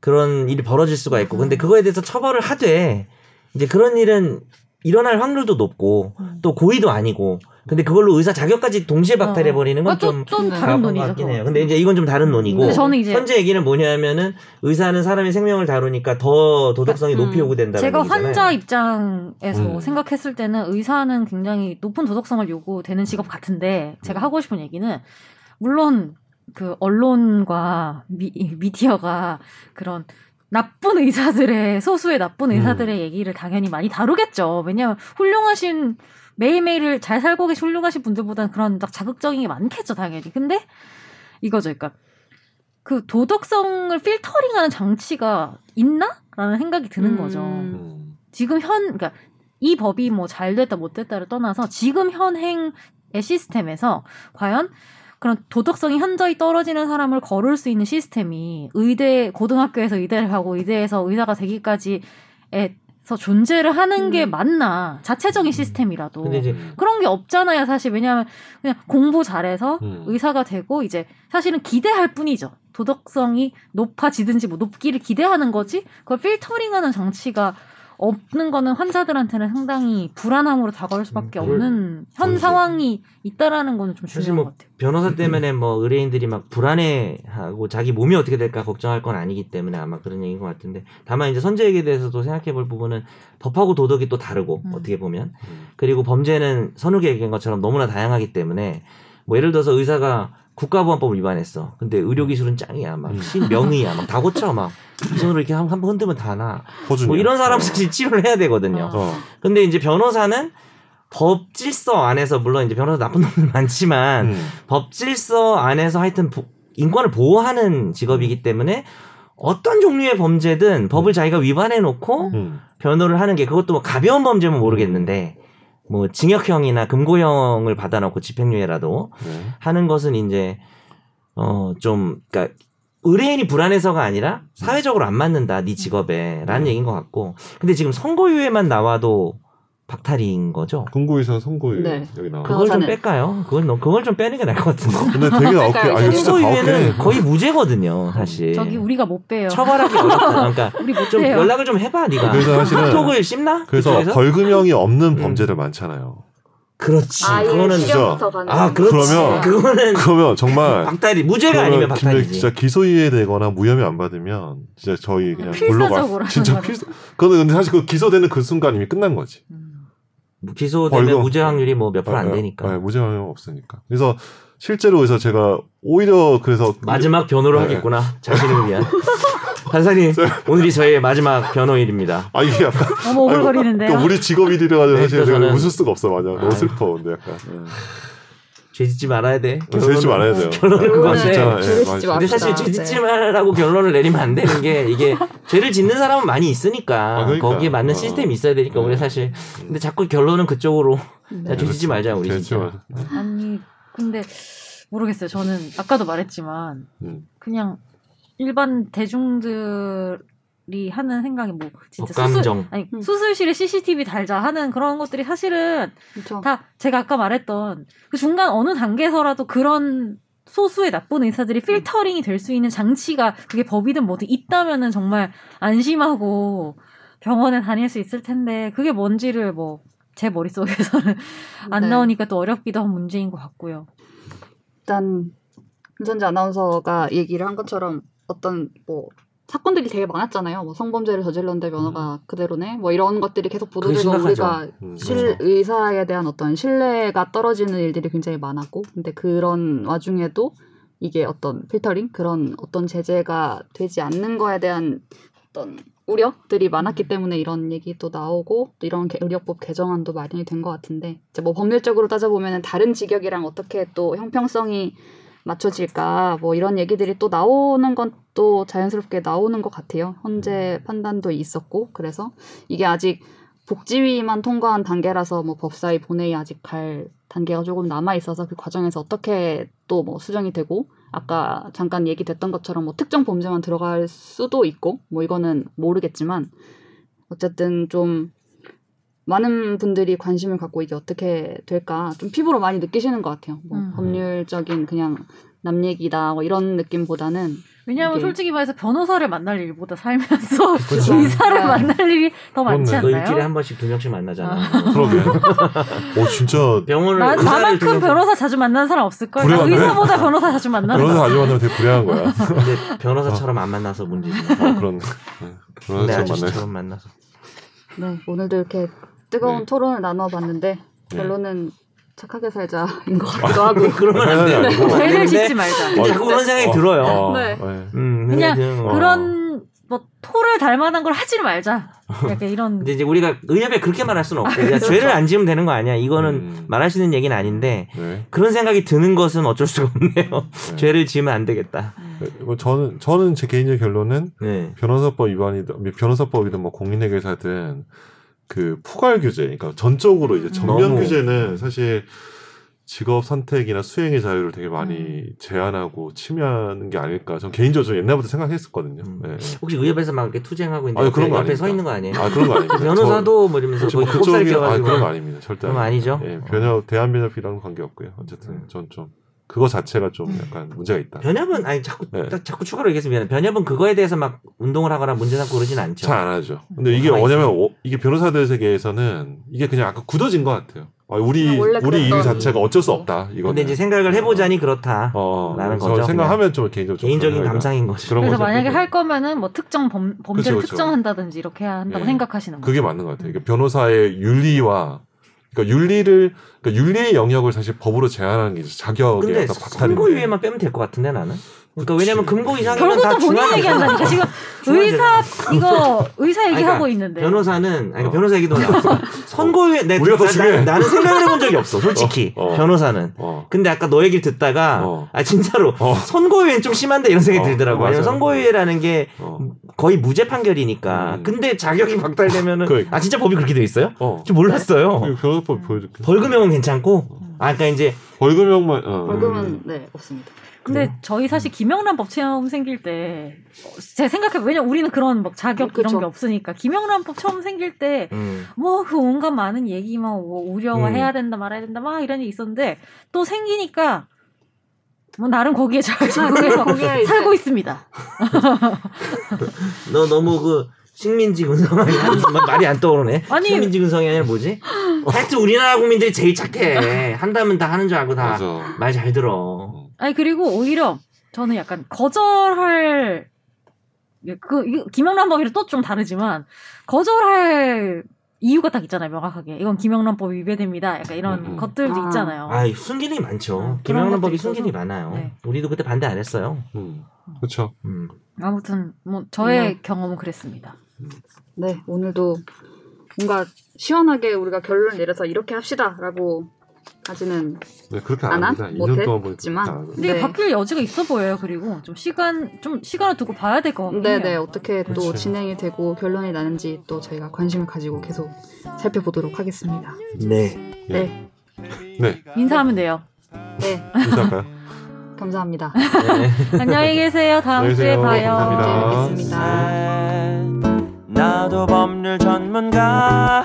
그런 일이 벌어질 수가 있고 근데 그거에 대해서 처벌을 하되 이제 그런 일은 일어날 확률도 높고 음. 또 고의도 아니고 근데 그걸로 의사 자격까지 동시에 박탈해 버리는 건좀좀 네. 다른 그거. 해요. 근데 이제 이건 좀 다른 논이고 근데 저는 이제 현재 얘기는 뭐냐면은 의사는 사람의 생명을 다루니까 더 도덕성이 그러니까, 높이 음, 요구된다는 제가 얘기잖아요. 환자 입장에서 음. 생각했을 때는 의사는 굉장히 높은 도덕성을 요구되는 직업 같은데 제가 음. 하고 싶은 얘기는 물론 그 언론과 미, 미디어가 그런 나쁜 의사들의 소수의 나쁜 음. 의사들의 얘기를 당연히 많이 다루겠죠. 왜냐하면 훌륭하신 매일매일을 잘 살고 계신 훌륭하신 분들보다는 그런 딱 자극적인 게 많겠죠, 당연히. 근데 이거죠, 그러니까 그 도덕성을 필터링하는 장치가 있나?라는 생각이 드는 음. 거죠. 음. 지금 현, 그러니까 이 법이 뭐 잘 됐다 못 됐다를 떠나서 지금 현행의 시스템에서 과연 그런 도덕성이 현저히 떨어지는 사람을 거를 수 있는 시스템이 의대 고등학교에서 의대를 하고 의대에서 의사가 되기까지에 서 존재를 하는 게 음. 맞나 자체적인 시스템이라도 근데 이제 그런 게 없잖아요 사실 왜냐하면 그냥 공부 잘해서 음. 의사가 되고 이제 사실은 기대할 뿐이죠. 도덕성이 높아지든지 뭐 높기를 기대하는 거지. 그걸 필터링하는 장치가 없는 거는 환자들한테는 상당히 불안함으로 다가올 수밖에 음, 없는 현 그렇지. 상황이 있다라는 거는 좀 중요한 뭐 것 같아요. 변호사 때문에 뭐 의뢰인들이 막 불안해하고 자기 몸이 어떻게 될까 걱정할 건 아니기 때문에 아마 그런 얘기인 것 같은데 다만 이제 선제액에 대해서도 생각해볼 부분은 법하고 도덕이 또 다르고 음. 어떻게 보면 음. 그리고 범죄는 선욱이 얘기한 것처럼 너무나 다양하기 때문에 뭐 예를 들어서 의사가 국가보안법을 위반했어. 근데 의료기술은 짱이야. 막 음. 신명의야. 막 다 고쳐. 막이 손으로 이렇게 한번 흔들면 다 나. 뭐 이런 사람들이 치료를 해야 되거든요. 어. 어. 근데 이제 변호사는 법 질서 안에서 물론 이제 변호사 나쁜 놈들 많지만 음. 법 질서 안에서 하여튼 보- 인권을 보호하는 직업이기 때문에 어떤 종류의 범죄든 법을 자기가 위반해 놓고 음. 변호를 하는 게 그것도 뭐 가벼운 범죄면 모르겠는데 뭐 징역형이나 금고형을 받아놓고 집행유예라도 네. 하는 것은 이제 어 좀 그러니까 의뢰인이 불안해서가 아니라 사회적으로 안 맞는다 네 직업에라는 음. 얘기인 것 같고 근데 지금 선고유예만 나와도 박탈인 거죠. 공고의사 선고의 네. 여기 나와. 그- 그걸 좀 뺄까요? 그걸 그걸 좀 빼는 게 나을 것 같은데. 근데 되게. 아 이거 진짜 선고유예는. 거의 무죄거든요, 사실. 저기 우리가 못 빼요. 처벌하기 어렵다. 그러니까 우리 못 좀. 연락을 좀 해봐, 네가. 그래서 사실은 카톡을 씹나? 그래서 그쪽에서? 벌금형이 없는 음. 범죄들 많잖아요. 그렇지. 아예 그거는 실형부터 가는. 아 그렇지. 그러면- 그거는 그러면 정말 박탈이 무죄가 아니면 박탈이지. 진짜 기소유예 되거나 무혐의 안 받으면 진짜 저희 그냥 골로 가. 진짜. 필사. 그거는 근데 사실 그 기소되는 그 순간 이미 끝난 거지. 음. 기소되면 벌금. 무죄 확률이 뭐 몇 프로 안 네, 되니까. 네, 무죄가 없으니까. 그래서 실제로 그래서 제가 오히려 그래서 마지막 변호를 네. 하겠구나. 자신을 위한. 판사님 오늘이 저희의 마지막 변호일입니다. 아 이게 약간 너무 오글거리는데요. 그러니까 우리 직업이래 가지고 네, 사실 저는- 웃을 수가 없어 맞아. 너무 아유. 슬퍼 근데 약간. 죄 짓지 말아야 돼. 죄 짓지 말아야 돼요. 결론은 아, 그건데. 진짜, 예, 죄를 짓지 맞아. 마. 근데 사실 죄 짓지 말라고 결론을 내리면 안 되는 게 이게 죄를 짓는 사람은 많이 있으니까 아, 그러니까. 거기에 맞는 어. 시스템이 있어야 되니까 우리 네. 사실 근데 자꾸 결론은 그쪽으로 네. 자, 죄 짓지 말자 우리 진짜. 아니 근데 모르겠어요. 저는 아까도 말했지만 음. 그냥 일반 대중들 이 하는 생각이 뭐 진짜 수술 법감정. 아니 음. 수술실에 CCTV 달자 하는 그런 것들이 사실은 그렇죠. 다 제가 아까 말했던 그 중간 어느 단계에서라도 그런 소수의 나쁜 의사들이 필터링이 될 수 있는 장치가 그게 법이든 뭐든 있다면은 정말 안심하고 병원에 다닐 수 있을 텐데 그게 뭔지를 뭐 제 머릿속에서는 안 네. 나오니까 또 어렵기도 한 문제인 것 같고요. 일단 김선재 아나운서가 얘기를 한 것처럼 어떤 뭐 사건들이 되게 많았잖아요. 뭐 성범죄를 저질렀는데 면허가 그대로네. 뭐 이런 것들이 계속 보도되고. 우리가 음, 실 그렇죠. 의사에 대한 어떤 신뢰가 떨어지는 일들이 굉장히 많았고, 근데 그런 와중에도 이게 어떤 필터링 그런 어떤 제재가 되지 않는 거에 대한 어떤 우려들이 많았기 때문에 이런 얘기도 나오고 또 이런 개- 의료법 개정안도 마련이 된 것 같은데 이제 뭐 법률적으로 따져보면 다른 직역이랑 어떻게 또 형평성이 맞춰질까 뭐 이런 얘기들이 또 나오는 건 또 자연스럽게 나오는 것 같아요. 현재 판단도 있었고 그래서 이게 아직 복지위만 통과한 단계라서 뭐 법사위 본회의 아직 갈 단계가 조금 남아 있어서 그 과정에서 어떻게 또 뭐 수정이 되고 아까 잠깐 얘기됐던 것처럼 뭐 특정 범죄만 들어갈 수도 있고 뭐 이거는 모르겠지만 어쨌든 좀 많은 분들이 관심을 갖고 이게 어떻게 될까 좀 피부로 많이 느끼시는 것 같아요. 뭐 음. 법률적인 그냥 남 얘기다 뭐 이런 느낌보다는 왜냐하면 이게- 솔직히 말해서 변호사를 만날 일보다 살면서 그렇죠. 의사를 네. 만날 일이 더 많지 않나요? 일주일에 한 번씩 두 명씩 만나잖아. 그러게. 오 진짜 병원을 나, 나만큼 두면- 변호사 자주 만나는 사람 없을걸? 나 불행하네. 의사보다 변호사 자주 만나는 변호사 거 아주 만나면 되게 불행한 거야. 근데 변호사처럼 안 만나서 문제지. 어, 그런 네. 근데 변호사 만나요. 아저씨처럼 만나서. 네 오늘도 이렇게 뜨거운 네. 토론을 나눠봤는데 네. 결론은 착하게 살자인 것 같기도 하고 그러면 안 돼. 아니고. 그러면 안 죄를 짓지 말자. 근데 자꾸 그런 생각이 어, 들어요. 어, 네. 네. 음, 그냥 어. 그런 뭐 토를 달 만한 걸 하지 말자. 약간 이런 근데 이제 우리가 의협에 그렇게 말할 수는 없고 야, 죄를 안 지으면 되는 거 아니야. 이거는 음. 말할 수 있는 얘기는 아닌데 네. 그런 생각이 드는 것은 어쩔 수가 없네요. 네. 죄를 지으면 안 되겠다. 네, 뭐 저는 저는 제 개인적 결론은 네. 변호사법 위반이든 변호사법이든 뭐 공인회계사든 그 포괄 규제, 그러니까 전적으로 이제 전면 규제는 사실 직업 선택이나 수행의 자유를 되게 많이 음. 제한하고 침해하는 게 아닐까. 전 개인적으로 좀 옛날부터 생각했었거든요. 음. 네. 혹시 의협에서 막 이렇게 투쟁하고 있는데 아니, 그런 거 옆에 아닙니다. 서 있는 거 아니에요? 아 그런 거 아닙니다. 변호사도 뭐 이러면서 저 곱살 그쪽이 아 그런 거 아닙니다. 절대 그럼 아니죠? 예, 어. 변협 대한변협이랑은 관계 없고요. 어쨌든 음. 전좀 그거 자체가 좀 약간 문제가 있다. 변협은 아니 자꾸 네. 딱 자꾸 추가로 얘기했으면 변협은 그거에 대해서 막 운동을 하거나 문제 삼고 그러진 않죠. 잘 안 하죠. 근데 이게 뭐냐면 어, 이게 변호사들 세계에서는 이게 그냥 약간 굳어진 것 같아요. 아, 우리 원래 우리 일 자체가 어쩔 수 없다. 이거. 근데 이제 생각을 해보자니 그렇다. 어, 라는 그래서 거죠, 생각하면 좀 개인적으로 좀 개인적인 감상인 거죠. 그래서 거죠. 만약에. 할 거면은 뭐 특정 범, 범죄를 그쵸, 그쵸. 특정한다든지 이렇게 해야 한다고 예. 생각하시는 거죠. 그게 맞는 것 같아요. 그러니까 변호사의 윤리와 그러니까 윤리를 그러니까 윤리의 영역을 사실 법으로 제한하는 게 이제 자격의 근데 박탈인데. 선고 유예만 빼면 될 것 같은데 나는. 그러니까 그치. 왜냐면 금고 이상이면 다 본인 얘기한다니까 지금 의사 이거 의사 얘기하고 그러니까 있는데 변호사는 아니 어. 변호사 얘기도 나왔어. 선고유예 내 우리가 더 나- 중요해. 나- 나는 생각을 해본 적이 없어. 솔직히 어, 어. 변호사는. 어. 근데 아까 너 얘기를 듣다가 어. 아 진짜로 어. 선고유예는 좀 심한데 이런 생각이 어, 들더라고. 맞아요. 선고유예라는 게 어. 거의 무죄 판결이니까. 음. 근데 자격이 박탈되면은 그러니까. 아 진짜 법이 그렇게 돼 있어요? 어. 좀 몰랐어요. 그 변호사법 보여줄게. 벌금형은 괜찮고. 아 그러니까 이제 벌금형만 어. 벌금은 네 없습니다. 근데 저희 사실 김영란 법 처음 생길 때 어, 제가 생각해 왜냐 면 우리는 그런 막 자격 그쵸. 이런 게 없으니까 김영란 법 처음 생길 때 음. 뭐그 온갖 많은 얘기만 뭐 우려와 음. 해야 된다 말아야 된다 막 이런 게 있었는데 또 생기니까 뭐 나름 거기에 잘 적응해서 이제- 살고 있습니다. 너 너무 그 식민지 군성이 아니지만 말이 안 떠오르네. 아니- 식민지 군성이 아니라 뭐지? 하여튼 우리나라 국민들이 제일 착해. 한다면 다 하는 줄 알고 다. 말 잘 들어. 아니 그리고 오히려 저는 약간 거절할 그 이거 김영란 법이랑 또 좀 다르지만 거절할 이유가 딱 있잖아요 명확하게 이건 김영란법 위배됩니다 약간 이런 음, 음. 것들도 아. 있잖아요 아, 순기능이 많죠. 네, 그런 김영란법이. 순기능이 많아요. 네. 우리도 그때 반대 안 했어요. 음. 그렇죠. 음. 아무튼 뭐 저의 음. 경험은 그랬습니다 네, 오늘도 뭔가 시원하게 우리가 결론 내려서 이렇게 합시다라고 하지는 네, 그렇게 안? 합니다. 2년 동안 보니까 하거든요. 근데 네. 바뀔 여지가 있어 보여요 그리고 좀 시간 좀 시간을 두고 봐야 될 것 같긴 네네 어떻게 또 그치. 진행이 되고 결론이 나는지 또 저희가 관심을 가지고 계속 살펴보도록 하겠습니다. 네. 네, 네, 인사하면 돼요 네 인사할까요? 감사합니다. 네. 안녕히 계세요 다음 주에. 봐요 감사합니다. 네. 나도 법률 전문가